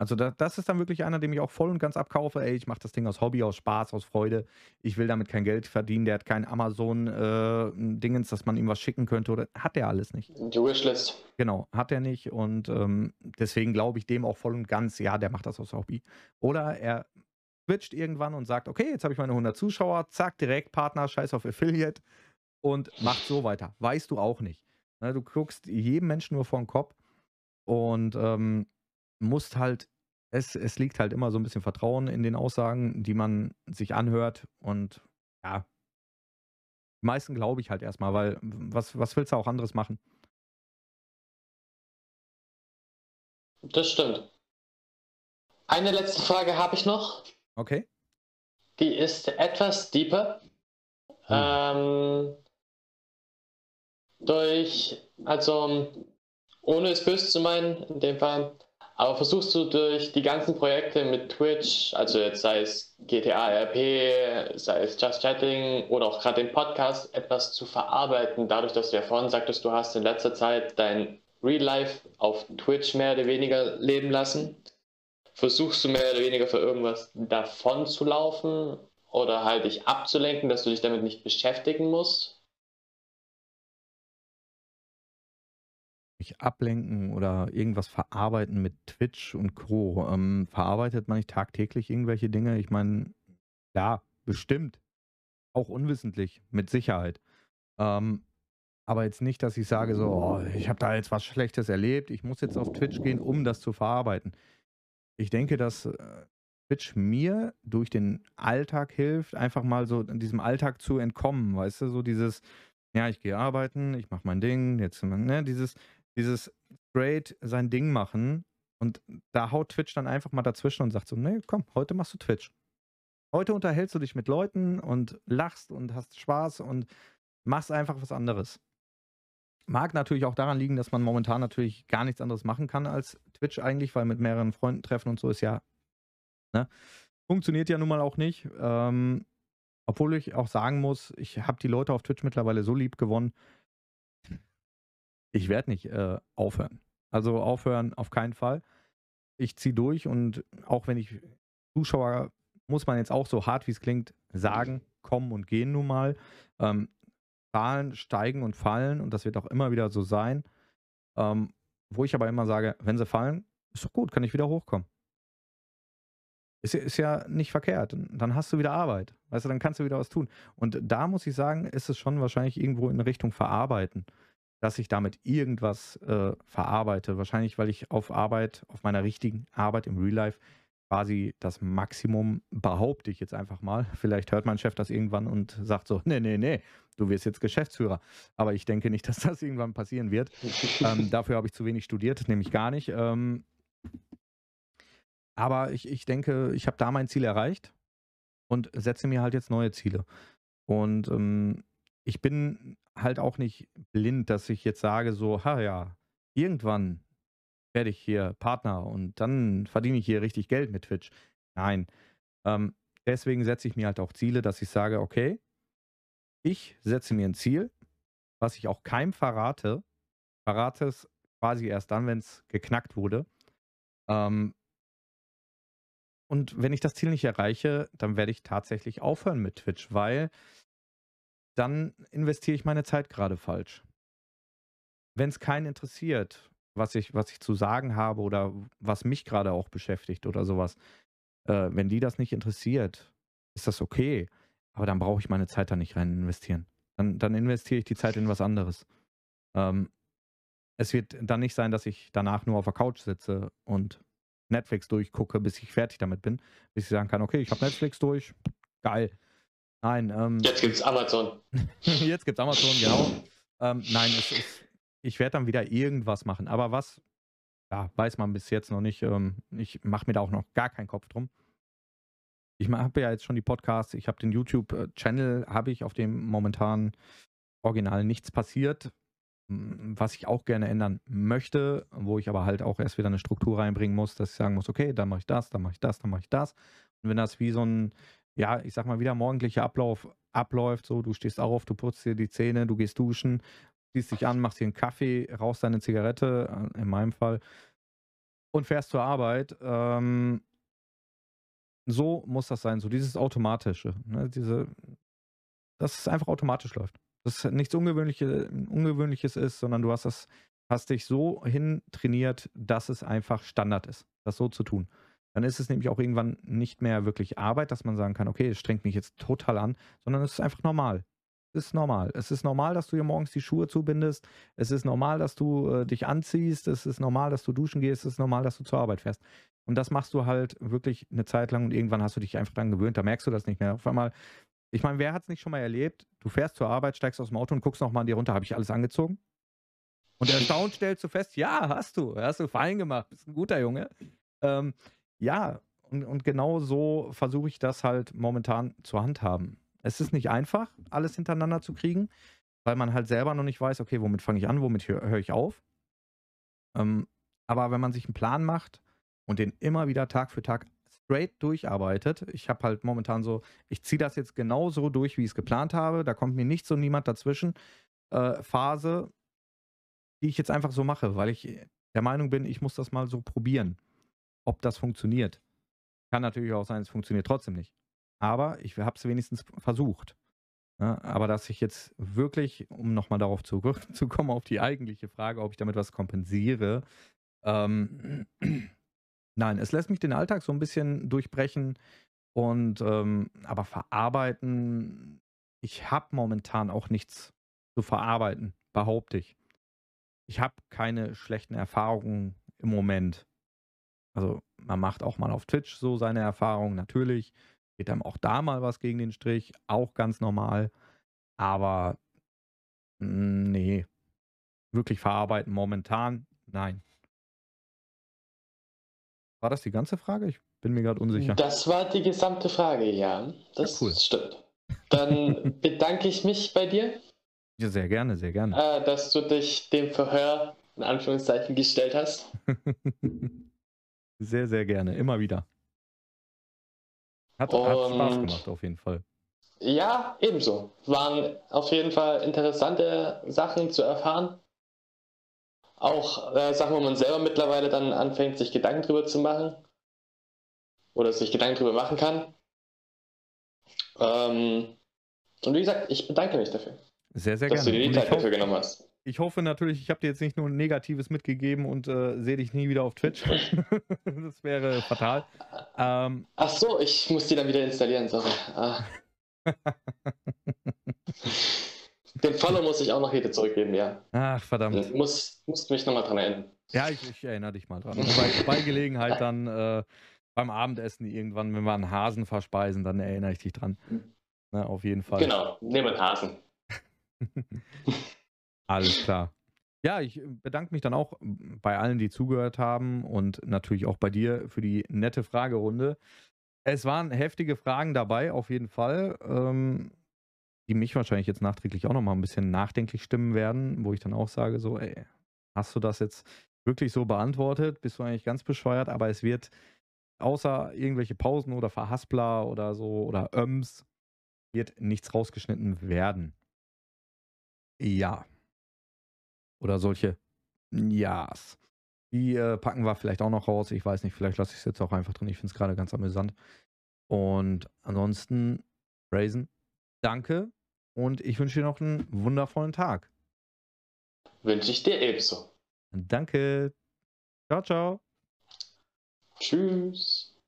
also da, das ist dann wirklich einer, dem ich auch voll und ganz abkaufe. Ey, ich mache das Ding aus Hobby, aus Spaß, aus Freude. Ich will damit kein Geld verdienen. Der hat kein Amazon-Dingens, äh, dass man ihm was schicken könnte. Oder hat der alles nicht. Die Wishlist. Genau, hat er nicht. Und ähm, deswegen glaube ich dem auch voll und ganz, ja, der macht das aus Hobby. Oder er switcht irgendwann und sagt, okay, jetzt habe ich meine 100 Zuschauer, zack, direkt Partner, scheiß auf Affiliate und macht so weiter. Weißt du auch nicht. Ne, du guckst jedem Menschen nur vor den Kopf und ähm, musst halt, es, es liegt halt immer so ein bisschen Vertrauen in den Aussagen, die man sich anhört. Und ja, die meisten glaube ich halt erstmal, weil was, was willst du auch anderes machen? Das stimmt. Eine letzte Frage habe ich noch. Okay. Die ist etwas deeper. Hm. Ähm, durch, also ohne es böse zu meinen, in dem Fall, aber versuchst du durch die ganzen Projekte mit Twitch, also jetzt sei es GTA RP, sei es Just Chatting oder auch gerade den Podcast, etwas zu verarbeiten, dadurch, dass du ja vorhin sagtest, du hast in letzter Zeit dein Real Life auf Twitch mehr oder weniger leben lassen? Versuchst du mehr oder weniger für irgendwas davon zu laufen oder halt dich abzulenken, dass du dich damit nicht beschäftigen musst? Mich ablenken oder irgendwas verarbeiten mit Twitch und Co. Ähm, verarbeitet man nicht tagtäglich irgendwelche Dinge? Ich meine, ja, bestimmt. Auch unwissentlich, mit Sicherheit. Ähm, aber jetzt nicht, dass ich sage, so, oh, ich habe da jetzt was Schlechtes erlebt, ich muss jetzt auf Twitch gehen, um das zu verarbeiten. Ich denke, dass äh, Twitch mir durch den Alltag hilft, einfach mal so in diesem Alltag zu entkommen, weißt du, so dieses, ja, ich gehe arbeiten, ich mache mein Ding, jetzt, ne, dieses, dieses straight sein Ding machen und da haut Twitch dann einfach mal dazwischen und sagt so, nee, komm, heute machst du Twitch. Heute unterhältst du dich mit Leuten und lachst und hast Spaß und machst einfach was anderes. Mag natürlich auch daran liegen, dass man momentan natürlich gar nichts anderes machen kann als Twitch eigentlich, weil mit mehreren Freunden treffen und so ist ja, ne, funktioniert ja nun mal auch nicht. Ähm, obwohl ich auch sagen muss, ich habe die Leute auf Twitch mittlerweile so lieb gewonnen, ich werde nicht äh, aufhören. Also aufhören auf keinen Fall. Ich ziehe durch und auch wenn ich Zuschauer, muss man jetzt auch so hart wie es klingt, sagen, kommen und gehen nun mal. Ähm, Zahlen steigen und fallen und das wird auch immer wieder so sein. Ähm, wo ich aber immer sage, wenn sie fallen, ist doch gut, kann ich wieder hochkommen. Ist, ist ja nicht verkehrt. Dann hast du wieder Arbeit. Weißt du, dann kannst du wieder was tun. Und da muss ich sagen, ist es schon wahrscheinlich irgendwo in Richtung Verarbeiten dass ich damit irgendwas äh, verarbeite. Wahrscheinlich, weil ich auf Arbeit, auf meiner richtigen Arbeit im Real Life quasi das Maximum behaupte ich jetzt einfach mal. Vielleicht hört mein Chef das irgendwann und sagt so, nee, nee, nee, du wirst jetzt Geschäftsführer. Aber ich denke nicht, dass das irgendwann passieren wird. ähm, dafür habe ich zu wenig studiert, nämlich gar nicht. Ähm, aber ich, ich denke, ich habe da mein Ziel erreicht und setze mir halt jetzt neue Ziele. Und ähm, ich bin halt auch nicht blind, dass ich jetzt sage so, ha ja, irgendwann werde ich hier Partner und dann verdiene ich hier richtig Geld mit Twitch. Nein. Ähm, deswegen setze ich mir halt auch Ziele, dass ich sage, okay, ich setze mir ein Ziel, was ich auch keinem verrate. Verrate es quasi erst dann, wenn es geknackt wurde. Ähm, und wenn ich das Ziel nicht erreiche, dann werde ich tatsächlich aufhören mit Twitch, weil dann investiere ich meine Zeit gerade falsch. Wenn es keinen interessiert, was ich, was ich zu sagen habe oder was mich gerade auch beschäftigt oder sowas, äh, wenn die das nicht interessiert, ist das okay. Aber dann brauche ich meine Zeit da nicht rein investieren. Dann, dann investiere ich die Zeit in was anderes. Ähm, es wird dann nicht sein, dass ich danach nur auf der Couch sitze und Netflix durchgucke, bis ich fertig damit bin, bis ich sagen kann, okay, ich habe Netflix durch, geil. Nein. Ähm, jetzt gibt's Amazon. jetzt gibt's Amazon, genau. Ähm, nein, es ist, ich werde dann wieder irgendwas machen. Aber was, ja, weiß man bis jetzt noch nicht. Ähm, ich mache mir da auch noch gar keinen Kopf drum. Ich habe ja jetzt schon die Podcasts, ich habe den YouTube-Channel, habe ich, auf dem momentan original nichts passiert, was ich auch gerne ändern möchte, wo ich aber halt auch erst wieder eine Struktur reinbringen muss, dass ich sagen muss, okay, dann mache ich das, dann mache ich das, dann mache ich das. Und wenn das wie so ein ja, ich sag mal, wie der morgendliche Ablauf abläuft, so, du stehst auf, du putzt dir die Zähne, du gehst duschen, ziehst dich an, machst dir einen Kaffee, rauchst deine Zigarette, äh, in meinem Fall, und fährst zur Arbeit. Ähm, so muss das sein, so dieses Automatische, ne, diese, dass es einfach automatisch läuft. Dass es nichts Ungewöhnliche, Ungewöhnliches ist, sondern du hast das, hast dich so hin trainiert, dass es einfach Standard ist, das so zu tun. Dann ist es nämlich auch irgendwann nicht mehr wirklich Arbeit, dass man sagen kann, okay, es strengt mich jetzt total an, sondern es ist einfach normal. Es ist normal. Es ist normal, dass du dir morgens die Schuhe zubindest. Es ist normal, dass du äh, dich anziehst. Es ist normal, dass du duschen gehst. Es ist normal, dass du zur Arbeit fährst. Und das machst du halt wirklich eine Zeit lang und irgendwann hast du dich einfach dran gewöhnt. Da merkst du das nicht mehr. Auf einmal, ich meine, wer hat es nicht schon mal erlebt? Du fährst zur Arbeit, steigst aus dem Auto und guckst nochmal an dir runter. Habe ich alles angezogen? Und erstaunt stellst du fest, ja, hast du. Hast du fein gemacht. Bist ein guter Junge. Ähm, ja, und, und genau so versuche ich das halt momentan zu handhaben. Es ist nicht einfach, alles hintereinander zu kriegen, weil man halt selber noch nicht weiß, okay, womit fange ich an, womit höre hör ich auf. Ähm, aber wenn man sich einen Plan macht und den immer wieder Tag für Tag straight durcharbeitet, ich habe halt momentan so, ich ziehe das jetzt genau so durch, wie ich es geplant habe, da kommt mir nichts und niemand dazwischen, äh, Phase, die ich jetzt einfach so mache, weil ich der Meinung bin, ich muss das mal so probieren ob das funktioniert. Kann natürlich auch sein, es funktioniert trotzdem nicht. Aber ich habe es wenigstens versucht. Ja, ne? aber dass ich jetzt wirklich, um nochmal darauf zurückzukommen, auf die eigentliche Frage, ob ich damit was kompensiere, ähm, nein, es lässt mich den Alltag so ein bisschen durchbrechen und ähm, aber verarbeiten, ich habe momentan auch nichts zu verarbeiten, behaupte ich. Ich habe keine schlechten Erfahrungen im Moment Also man macht auch mal auf Twitch so seine Erfahrungen, natürlich. Geht einem auch da mal was gegen den Strich, auch ganz normal. Aber hm, nee, wirklich verarbeiten momentan, nein. War das die ganze Frage? Ich bin mir gerade unsicher. Das war die gesamte Frage, ja. Das ja, cool. stimmt. Dann bedanke ich mich bei dir. Ja, sehr gerne, sehr gerne. Äh, dass du dich dem Verhör in Anführungszeichen gestellt hast. sehr, sehr gerne, immer wieder. Hat, hat Spaß gemacht, auf jeden Fall. Ja, ebenso. Waren auf jeden Fall interessante Sachen zu erfahren. Auch äh, Sachen, wo man selber mittlerweile dann anfängt, sich Gedanken drüber zu machen. Oder sich Gedanken drüber machen kann. Ähm, und wie gesagt, ich bedanke mich dafür. Sehr, sehr dass gerne. Dass du dir die Zeit dafür genommen hast. Ich hoffe natürlich, ich habe dir jetzt nicht nur ein Negatives mitgegeben und äh, sehe dich nie wieder auf Twitch. das wäre fatal. Ähm, Ach so, ich muss die dann wieder installieren, sorry. Ah. Den Follow muss ich auch noch heute zurückgeben, ja. Ach, verdammt. Du musst, musst mich nochmal dran erinnern. Ja, ich, ich, erinnere dich mal dran. bei, bei Gelegenheit dann äh, beim Abendessen irgendwann, wenn wir einen Hasen verspeisen, dann erinnere ich dich dran. Na, auf jeden Fall. Genau, nehmen wir einen Hasen. Alles klar. Ja, ich bedanke mich dann auch bei allen, die zugehört haben und natürlich auch bei dir für die nette Fragerunde. Es waren heftige Fragen dabei, auf jeden Fall, ähm, die mich wahrscheinlich jetzt nachträglich auch nochmal ein bisschen nachdenklich stimmen werden, wo ich dann auch sage, so, ey, hast du das jetzt wirklich so beantwortet? Bist du eigentlich ganz bescheuert? Aber es wird außer irgendwelche Pausen oder Verhaspler oder so oder Öms, wird nichts rausgeschnitten werden. Ja. Oder solche Ja's. Die äh, packen wir vielleicht auch noch raus. Ich weiß nicht, vielleicht lasse ich es jetzt auch einfach drin. Ich finde es gerade ganz amüsant. Und ansonsten, Raisin, danke und ich wünsche dir noch einen wundervollen Tag. Wünsche ich dir ebenso. Danke. Ciao, ciao. Tschüss.